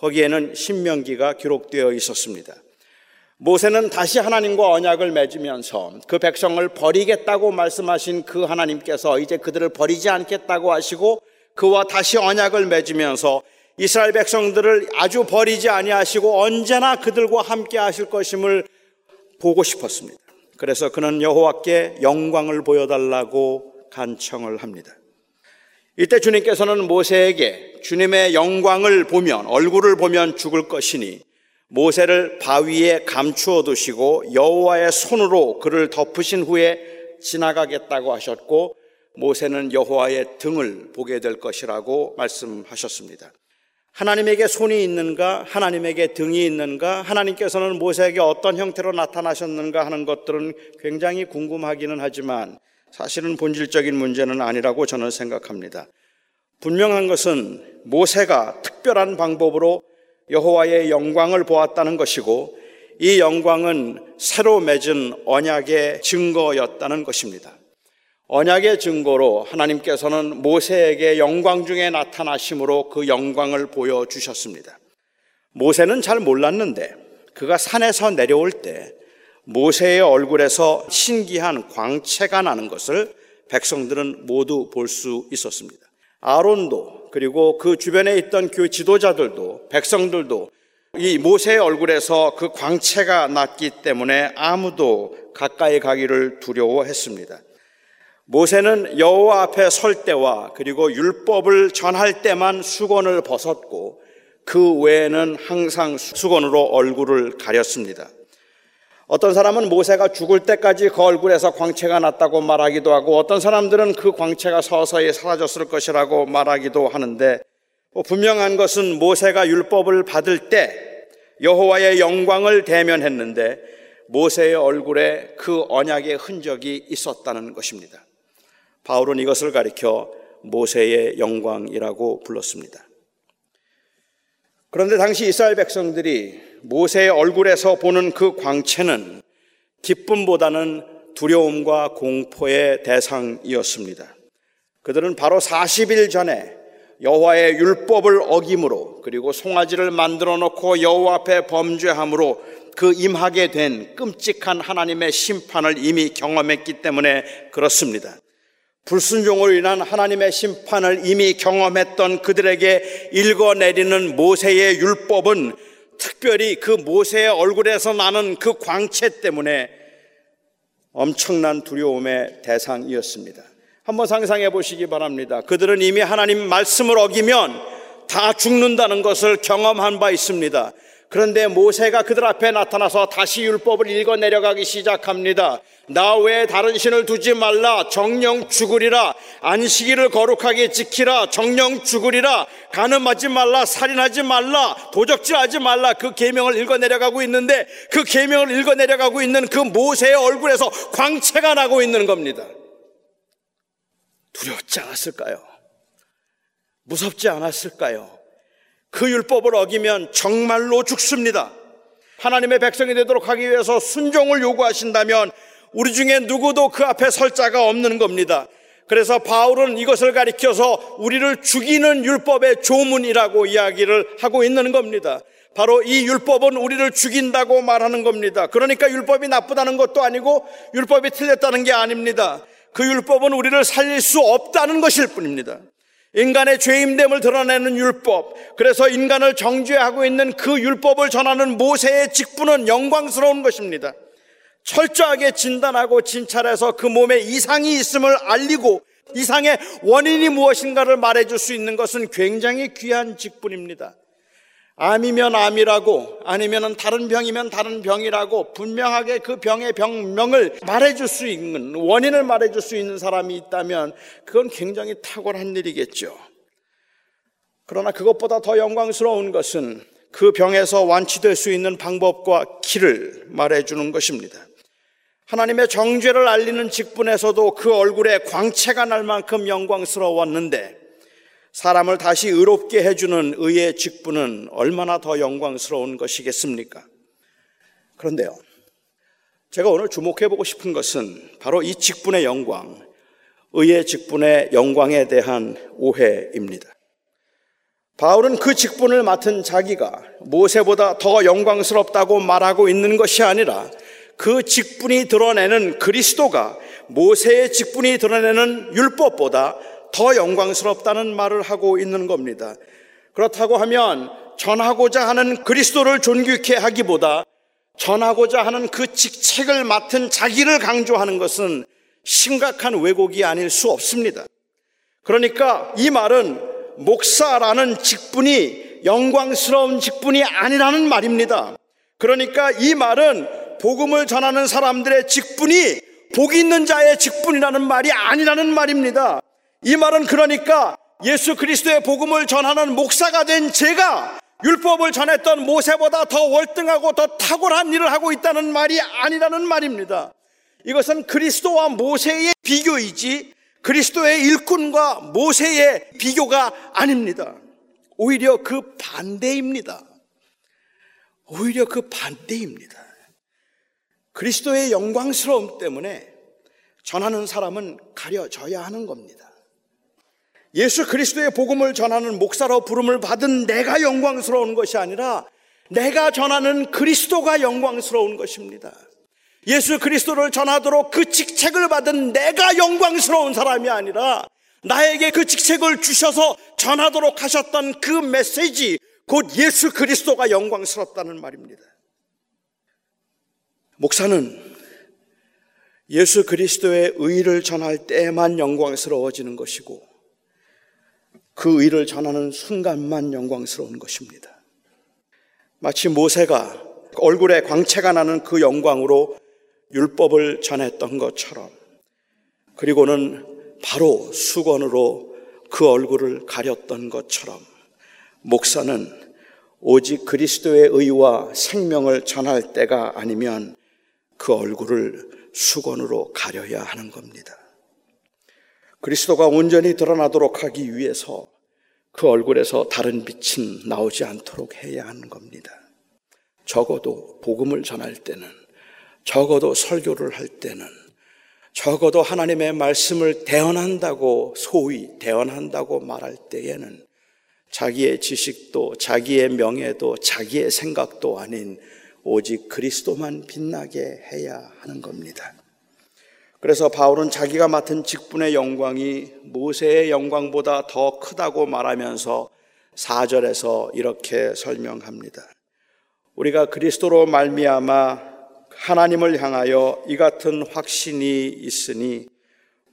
거기에는 신명기가 기록되어 있었습니다. 모세는 다시 하나님과 언약을 맺으면서 그 백성을 버리겠다고 말씀하신 그 하나님께서 이제 그들을 버리지 않겠다고 하시고 그와 다시 언약을 맺으면서 이스라엘 백성들을 아주 버리지 아니하시고 언제나 그들과 함께 하실 것임을 보고 싶었습니다. 그래서 그는 여호와께 영광을 보여달라고 간청을 합니다. 이때 주님께서는 모세에게 주님의 영광을 보면 얼굴을 보면 죽을 것이니 모세를 바위에 감추어 두시고 여호와의 손으로 그를 덮으신 후에 지나가겠다고 하셨고 모세는 여호와의 등을 보게 될 것이라고 말씀하셨습니다. 하나님에게 손이 있는가, 하나님에게 등이 있는가, 하나님께서는 모세에게 어떤 형태로 나타나셨는가 하는 것들은 굉장히 궁금하기는 하지만 사실은 본질적인 문제는 아니라고 저는 생각합니다. 분명한 것은 모세가 특별한 방법으로 여호와의 영광을 보았다는 것이고 이 영광은 새로 맺은 언약의 증거였다는 것입니다. 언약의 증거로 하나님께서는 모세에게 영광 중에 나타나심으로 그 영광을 보여주셨습니다. 모세는 잘 몰랐는데 그가 산에서 내려올 때 모세의 얼굴에서 신기한 광채가 나는 것을 백성들은 모두 볼 수 있었습니다. 아론도 그리고 그 주변에 있던 그 지도자들도 백성들도 이 모세의 얼굴에서 그 광채가 났기 때문에 아무도 가까이 가기를 두려워했습니다. 모세는 여호와 앞에 설 때와 그리고 율법을 전할 때만 수건을 벗었고 그 외에는 항상 수건으로 얼굴을 가렸습니다. 어떤 사람은 모세가 죽을 때까지 그 얼굴에서 광채가 났다고 말하기도 하고 어떤 사람들은 그 광채가 서서히 사라졌을 것이라고 말하기도 하는데 뭐 분명한 것은 모세가 율법을 받을 때 여호와의 영광을 대면했는데 모세의 얼굴에 그 언약의 흔적이 있었다는 것입니다. 바울은 이것을 가리켜 모세의 영광이라고 불렀습니다. 그런데 당시 이스라엘 백성들이 모세의 얼굴에서 보는 그 광채는 기쁨보다는 두려움과 공포의 대상이었습니다. 그들은 바로 40일 전에 여호와의 율법을 어김으로 그리고 송아지를 만들어 놓고 여호와 앞에 범죄함으로 그 임하게 된 끔찍한 하나님의 심판을 이미 경험했기 때문에 그렇습니다. 불순종으로 인한 하나님의 심판을 이미 경험했던 그들에게 읽어내리는 모세의 율법은 특별히 그 모세의 얼굴에서 나는 그 광채 때문에 엄청난 두려움의 대상이었습니다. 한번 상상해 보시기 바랍니다. 그들은 이미 하나님 말씀을 어기면 다 죽는다는 것을 경험한 바 있습니다. 그런데 모세가 그들 앞에 나타나서 다시 율법을 읽어 내려가기 시작합니다. 나 외에 다른 신을 두지 말라. 정령 죽으리라. 안식일을 거룩하게 지키라. 정령 죽으리라. 가늠하지 말라. 살인하지 말라. 도적질하지 말라. 그 계명을 읽어 내려가고 있는데 그 계명을 읽어 내려가고 있는 그 모세의 얼굴에서 광채가 나고 있는 겁니다. 두렵지 않았을까요? 무섭지 않았을까요? 그 율법을 어기면 정말로 죽습니다. 하나님의 백성이 되도록 하기 위해서 순종을 요구하신다면 우리 중에 누구도 그 앞에 설 자가 없는 겁니다. 그래서 바울은 이것을 가리켜서 우리를 죽이는 율법의 조문이라고 이야기를 하고 있는 겁니다. 바로 이 율법은 우리를 죽인다고 말하는 겁니다. 그러니까 율법이 나쁘다는 것도 아니고 율법이 틀렸다는 게 아닙니다. 그 율법은 우리를 살릴 수 없다는 것일 뿐입니다. 인간의 죄임됨을 드러내는 율법. 그래서 인간을 정죄하고 있는 그 율법을 전하는 모세의 직분은 영광스러운 것입니다. 철저하게 진단하고 진찰해서 그 몸에 이상이 있음을 알리고 이상의 원인이 무엇인가를 말해줄 수 있는 것은 굉장히 귀한 직분입니다. 암이면 암이라고 아니면 다른 병이면 다른 병이라고 분명하게 그 병의 병명을 말해줄 수 있는 원인을 말해줄 수 있는 사람이 있다면 그건 굉장히 탁월한 일이겠죠. 그러나 그것보다 더 영광스러운 것은 그 병에서 완치될 수 있는 방법과 길을 말해주는 것입니다. 하나님의 정죄를 알리는 직분에서도 그 얼굴에 광채가 날 만큼 영광스러웠는데 사람을 다시 의롭게 해주는 의의 직분은 얼마나 더 영광스러운 것이겠습니까? 그런데요, 제가 오늘 주목해보고 싶은 것은 바로 이 직분의 영광, 의의 직분의 영광에 대한 오해입니다. 바울은 그 직분을 맡은 자기가 모세보다 더 영광스럽다고 말하고 있는 것이 아니라 그 직분이 드러내는 그리스도가 모세의 직분이 드러내는 율법보다 더 영광스럽다는 말을 하고 있는 겁니다. 그렇다고 하면 전하고자 하는 그리스도를 존귀케 하기보다 전하고자 하는 그 직책을 맡은 자기를 강조하는 것은 심각한 왜곡이 아닐 수 없습니다. 그러니까 이 말은 목사라는 직분이 영광스러운 직분이 아니라는 말입니다. 그러니까 이 말은 복음을 전하는 사람들의 직분이 복 있는 자의 직분이라는 말이 아니라는 말입니다. 이 말은 그러니까 예수 그리스도의 복음을 전하는 목사가 된 제가 율법을 전했던 모세보다 더 월등하고 더 탁월한 일을 하고 있다는 말이 아니라는 말입니다. 이것은 그리스도와 모세의 비교이지 그리스도의 일꾼과 모세의 비교가 아닙니다. 오히려 그 반대입니다. 오히려 그 반대입니다. 그리스도의 영광스러움 때문에 전하는 사람은 가려져야 하는 겁니다. 예수 그리스도의 복음을 전하는 목사로 부름을 받은 내가 영광스러운 것이 아니라 내가 전하는 그리스도가 영광스러운 것입니다. 예수 그리스도를 전하도록 그 직책을 받은 내가 영광스러운 사람이 아니라 나에게 그 직책을 주셔서 전하도록 하셨던 그 메시지, 곧 예수 그리스도가 영광스럽다는 말입니다. 목사는 예수 그리스도의 의를 전할 때만 영광스러워지는 것이고 그 의를 전하는 순간만 영광스러운 것입니다. 마치 모세가 얼굴에 광채가 나는 그 영광으로 율법을 전했던 것처럼 그리고는 바로 수건으로 그 얼굴을 가렸던 것처럼 목사는 오직 그리스도의 의와 생명을 전할 때가 아니면 그 얼굴을 수건으로 가려야 하는 겁니다. 그리스도가 온전히 드러나도록 하기 위해서 그 얼굴에서 다른 빛은 나오지 않도록 해야 하는 겁니다. 적어도 복음을 전할 때는, 적어도 설교를 할 때는, 적어도 하나님의 말씀을 대언한다고, 소위 대언한다고 말할 때에는 자기의 지식도, 자기의 명예도, 자기의 생각도 아닌 오직 그리스도만 빛나게 해야 하는 겁니다. 그래서 바울은 자기가 맡은 직분의 영광이 모세의 영광보다 더 크다고 말하면서 4절에서 이렇게 설명합니다. 우리가 그리스도로 말미암아 하나님을 향하여 이 같은 확신이 있으니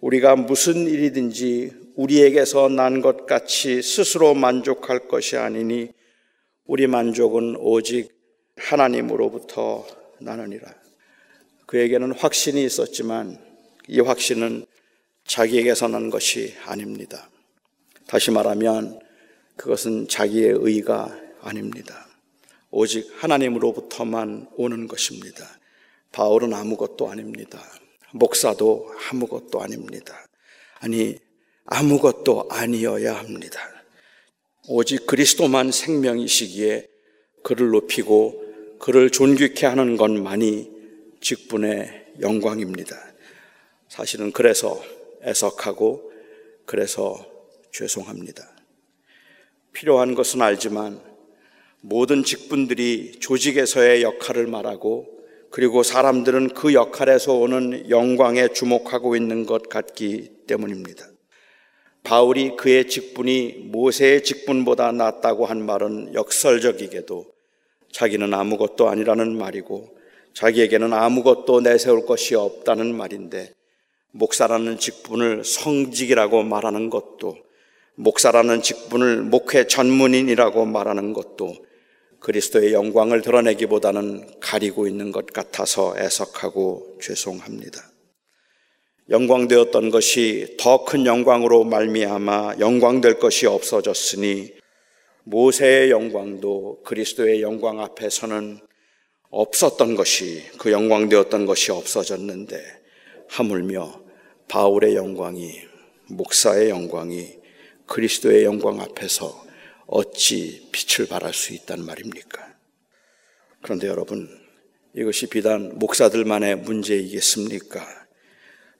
우리가 무슨 일이든지 우리에게서 난 것 같이 스스로 만족할 것이 아니니 우리 만족은 오직 하나님으로부터 나느니라. 그에게는 확신이 있었지만 이 확신은 자기에게서 난 것이 아닙니다. 다시 말하면 그것은 자기의 의가 아닙니다. 오직 하나님으로부터만 오는 것입니다. 바울은 아무것도 아닙니다. 목사도 아무것도 아닙니다. 아니, 아무것도 아니어야 합니다. 오직 그리스도만 생명이시기에 그를 높이고 그를 존귀케 하는 것만이 직분의 영광입니다. 사실은 그래서 애석하고 그래서 죄송합니다. 필요한 것은 알지만 모든 직분들이 조직에서의 역할을 말하고 그리고 사람들은 그 역할에서 오는 영광에 주목하고 있는 것 같기 때문입니다. 바울이 그의 직분이 모세의 직분보다 낫다고 한 말은 역설적이게도 자기는 아무것도 아니라는 말이고 자기에게는 아무것도 내세울 것이 없다는 말인데 목사라는 직분을 성직이라고 말하는 것도 목사라는 직분을 목회 전문인이라고 말하는 것도 그리스도의 영광을 드러내기보다는 가리고 있는 것 같아서 애석하고 죄송합니다. 영광되었던 것이 더 큰 영광으로 말미암아 영광될 것이 없어졌으니 모세의 영광도 그리스도의 영광 앞에서는 없었던 것이 그 영광되었던 것이 없어졌는데 하물며 바울의 영광이 목사의 영광이 그리스도의 영광 앞에서 어찌 빛을 발할 수 있단 말입니까? 그런데 여러분, 이것이 비단 목사들만의 문제이겠습니까?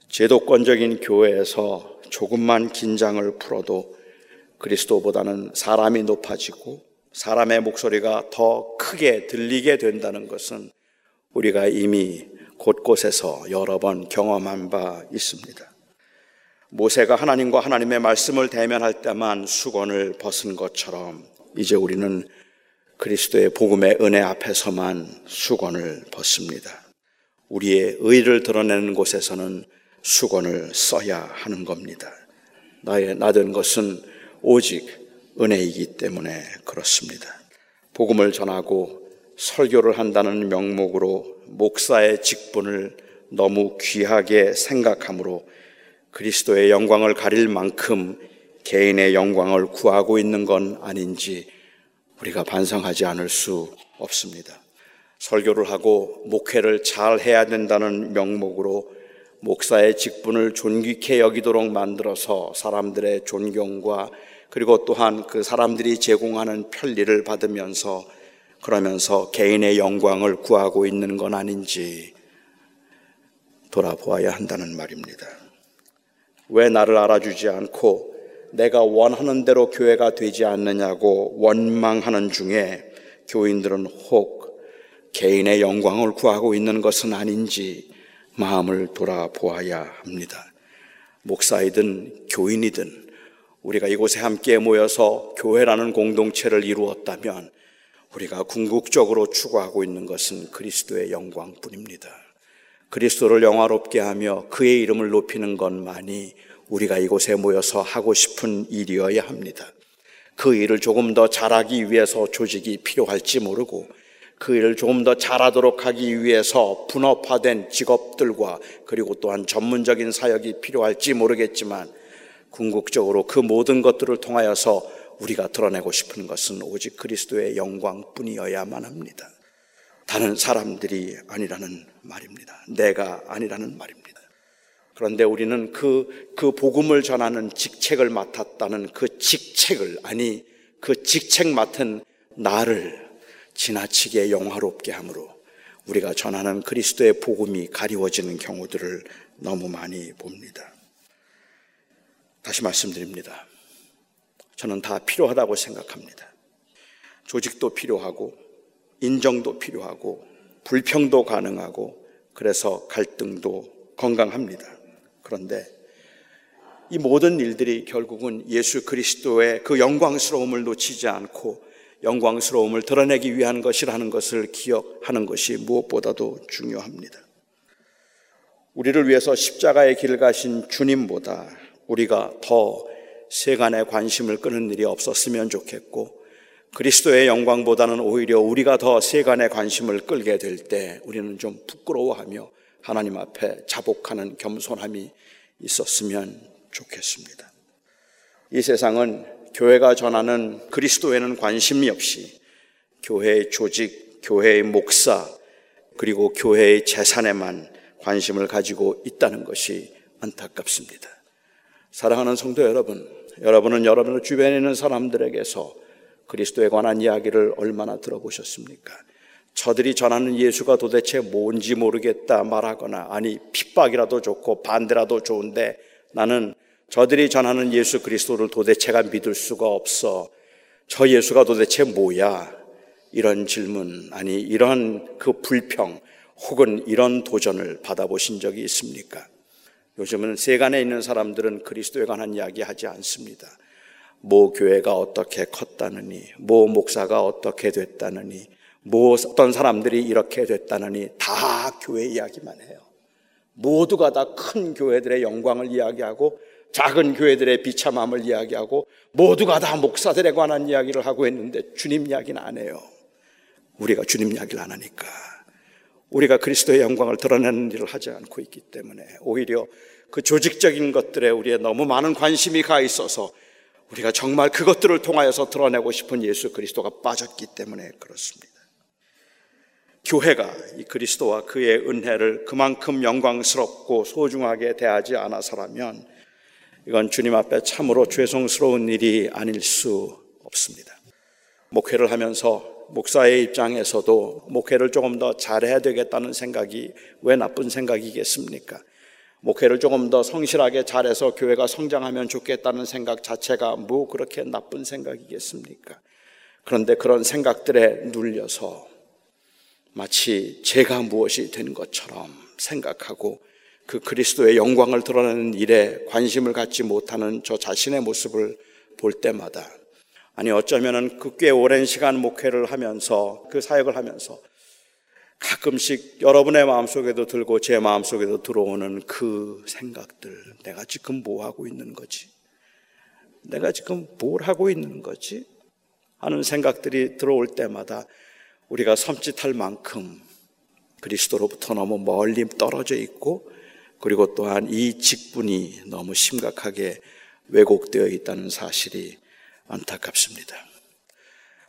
제도권적인 교회에서 조금만 긴장을 풀어도 그리스도보다는 사람이 높아지고 사람의 목소리가 더 크게 들리게 된다는 것은 우리가 이미 곳곳에서 여러 번 경험한 바 있습니다. 모세가 하나님과 하나님의 말씀을 대면할 때만 수건을 벗은 것처럼 이제 우리는 그리스도의 복음의 은혜 앞에서만 수건을 벗습니다. 우리의 의를 드러내는 곳에서는 수건을 써야 하는 겁니다. 나의 나된 것은 오직 은혜이기 때문에 그렇습니다. 복음을 전하고 설교를 한다는 명목으로 목사의 직분을 너무 귀하게 생각하므로 그리스도의 영광을 가릴 만큼 개인의 영광을 구하고 있는 건 아닌지 우리가 반성하지 않을 수 없습니다. 설교를 하고 목회를 잘 해야 된다는 명목으로 목사의 직분을 존귀케 여기도록 만들어서 사람들의 존경과 그리고 또한 그 사람들이 제공하는 편리를 받으면서 그러면서 개인의 영광을 구하고 있는 건 아닌지 돌아보아야 한다는 말입니다. 왜 나를 알아주지 않고 내가 원하는 대로 교회가 되지 않느냐고 원망하는 중에 교인들은 혹 개인의 영광을 구하고 있는 것은 아닌지 마음을 돌아보아야 합니다. 목사이든 교인이든 우리가 이곳에 함께 모여서 교회라는 공동체를 이루었다면 우리가 궁극적으로 추구하고 있는 것은 그리스도의 영광뿐입니다. 그리스도를 영화롭게 하며 그의 이름을 높이는 것만이 우리가 이곳에 모여서 하고 싶은 일이어야 합니다. 그 일을 조금 더 잘하기 위해서 조직이 필요할지 모르고 그 일을 조금 더 잘하도록 하기 위해서 분업화된 직업들과 그리고 또한 전문적인 사역이 필요할지 모르겠지만 궁극적으로 그 모든 것들을 통하여서 우리가 드러내고 싶은 것은 오직 그리스도의 영광뿐이어야만 합니다. 다른 사람들이 아니라는 말입니다. 내가 아니라는 말입니다. 그런데 우리는 그, 그 복음을 전하는 직책을 맡았다는 그 직책을, 아니, 그 직책 맡은 나를 지나치게 영화롭게 함으로 우리가 전하는 그리스도의 복음이 가리워지는 경우들을 너무 많이 봅니다. 다시 말씀드립니다. 저는 다 필요하다고 생각합니다. 조직도 필요하고, 인정도 필요하고 불평도 가능하고 그래서 갈등도 건강합니다. 그런데 이 모든 일들이 결국은 예수 그리스도의 그 영광스러움을 놓치지 않고 영광스러움을 드러내기 위한 것이라는 것을 기억하는 것이 무엇보다도 중요합니다. 우리를 위해서 십자가의 길 가신 주님보다 우리가 더 세간의 관심을 끄는 일이 없었으면 좋겠고 그리스도의 영광보다는 오히려 우리가 더 세간의 관심을 끌게 될 때 우리는 좀 부끄러워하며 하나님 앞에 자복하는 겸손함이 있었으면 좋겠습니다. 이 세상은 교회가 전하는 그리스도에는 관심이 없이 교회의 조직, 교회의 목사, 그리고 교회의 재산에만 관심을 가지고 있다는 것이 안타깝습니다. 사랑하는 성도 여러분, 여러분은 여러분의 주변에 있는 사람들에게서 그리스도에 관한 이야기를 얼마나 들어보셨습니까? 저들이 전하는 예수가 도대체 뭔지 모르겠다 말하거나 아니 핍박이라도 좋고 반대라도 좋은데 나는 저들이 전하는 예수 그리스도를 도대체가 믿을 수가 없어. 저 예수가 도대체 뭐야? 이런 질문, 아니, 이런 그 불평, 혹은 이런 도전을 받아보신 적이 있습니까? 요즘은 세간에 있는 사람들은 그리스도에 관한 이야기 하지 않습니다. 모 교회가 어떻게 컸다느니, 모 목사가 어떻게 됐다느니, 뭐 어떤 사람들이 이렇게 됐다느니 다 교회 이야기만 해요. 모두가 다 큰 교회들의 영광을 이야기하고 작은 교회들의 비참함을 이야기하고 모두가 다 목사들에 관한 이야기를 하고 있는데 주님 이야기는 안 해요. 우리가 주님 이야기를 안 하니까. 우리가 그리스도의 영광을 드러내는 일을 하지 않고 있기 때문에 오히려 그 조직적인 것들에 우리의 너무 많은 관심이 가 있어서 우리가 정말 그것들을 통하여서 드러내고 싶은 예수 그리스도가 빠졌기 때문에 그렇습니다. 교회가 이 그리스도와 그의 은혜를 그만큼 영광스럽고 소중하게 대하지 않아서라면 이건 주님 앞에 참으로 죄송스러운 일이 아닐 수 없습니다. 목회를 하면서 목사의 입장에서도 목회를 조금 더 잘해야 되겠다는 생각이 왜 나쁜 생각이겠습니까? 목회를 조금 더 성실하게 잘해서 교회가 성장하면 좋겠다는 생각 자체가 뭐 그렇게 나쁜 생각이겠습니까? 그런데 그런 생각들에 눌려서 마치 제가 무엇이 된 것처럼 생각하고 그 그리스도의 영광을 드러내는 일에 관심을 갖지 못하는 저 자신의 모습을 볼 때마다 아니 어쩌면은 그 꽤 오랜 시간 목회를 하면서 그 사역을 하면서 가끔씩 여러분의 마음속에도 들고 제 마음속에도 들어오는 그 생각들 내가 지금 뭐 하고 있는 거지? 내가 지금 뭘 하고 있는 거지? 하는 생각들이 들어올 때마다 우리가 섬찟할 만큼 그리스도로부터 너무 멀리 떨어져 있고 그리고 또한 이 직분이 너무 심각하게 왜곡되어 있다는 사실이 안타깝습니다.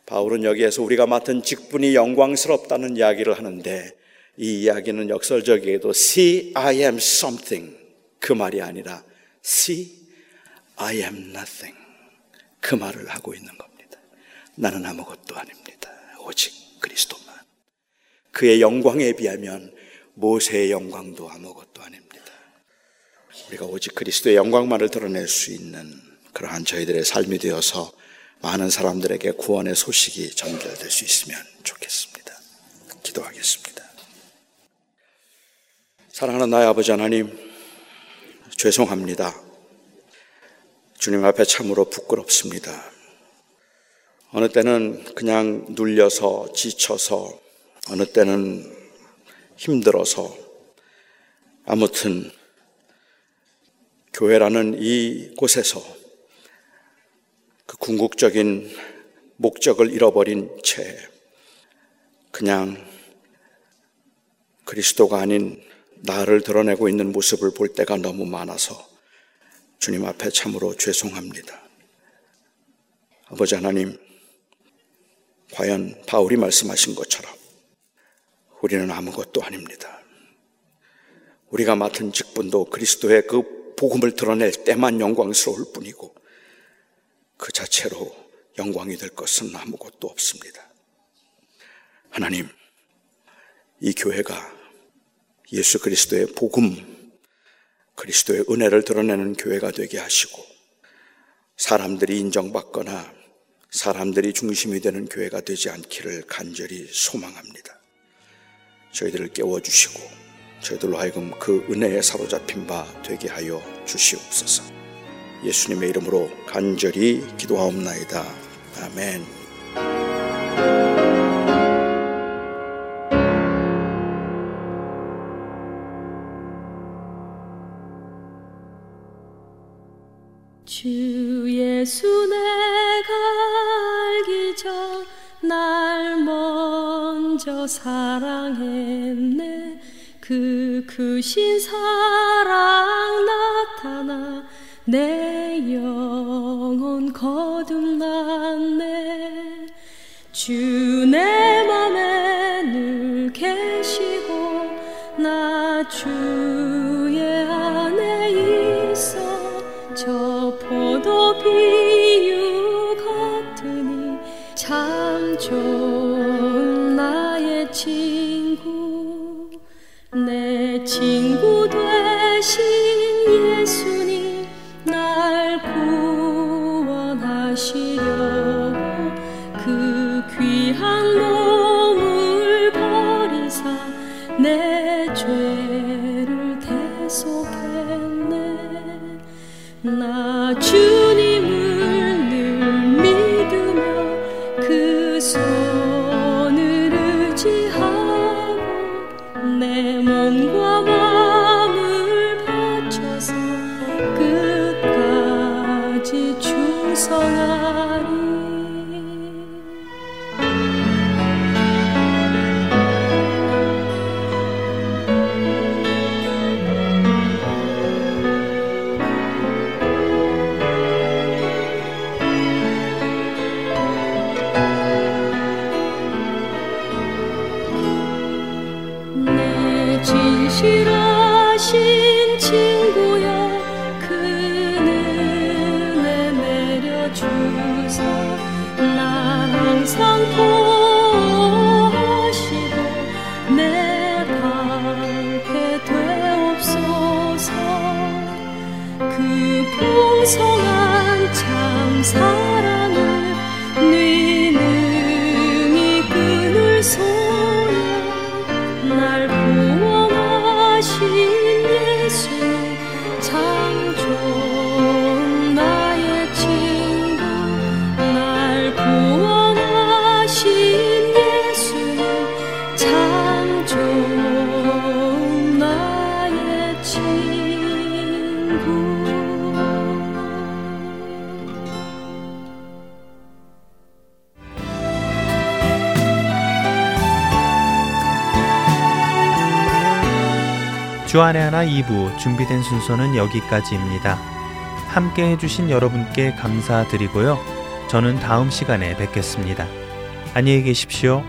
바울은 여기에서 우리가 맡은 직분이 영광스럽다는 이야기를 하는데 이 이야기는 역설적이게도 see I am something 그 말이 아니라 see I am nothing 그 말을 하고 있는 겁니다. 나는 아무것도 아닙니다. 오직 그리스도만. 그의 영광에 비하면 모세의 영광도 아무것도 아닙니다. 우리가 오직 그리스도의 영광만을 드러낼 수 있는 그러한 저희들의 삶이 되어서 많은 사람들에게 구원의 소식이 전달될 수 있으면 좋겠습니다. 기도하겠습니다. 사랑하는 나의 아버지 하나님, 죄송합니다. 주님 앞에 참으로 부끄럽습니다. 어느 때는 그냥 눌려서 지쳐서, 어느 때는 힘들어서, 아무튼 교회라는 이 곳에서 그 궁극적인 목적을 잃어버린 채 그냥 그리스도가 아닌 나를 드러내고 있는 모습을 볼 때가 너무 많아서 주님 앞에 참으로 죄송합니다. 아버지 하나님, 과연 바울이 말씀하신 것처럼 우리는 아무것도 아닙니다. 우리가 맡은 직분도 그리스도의 그 복음을 드러낼 때만 영광스러울 뿐이고 그 자체로 영광이 될 것은 아무것도 없습니다. 하나님, 이 교회가 예수 그리스도의 복음, 그리스도의 은혜를 드러내는 교회가 되게 하시고 사람들이 인정받거나 사람들이 중심이 되는 교회가 되지 않기를 간절히 소망합니다. 저희들을 깨워주시고 저희들로 하여금 그 은혜에 사로잡힌 바 되게 하여 주시옵소서. 예수님의 이름으로 간절히 기도하옵나이다. 아멘. 주 예수 내가 알기 전 날 먼저 사랑했네 그 크신 사랑 나타나 내 영혼 거듭났네. 주 내 맘에 늘 계시고 나 주의 안에 있어 저 포도 비유 같으니 참 좋은 나의 친구. 내 친구 되신 예수 그 귀한 몸을 버리사 내 1화 2부 준비된 순서는 여기까지입니다. 함께 해주신 여러분께 감사드리고요. 저는 다음 시간에 뵙겠습니다. 안녕히 계십시오.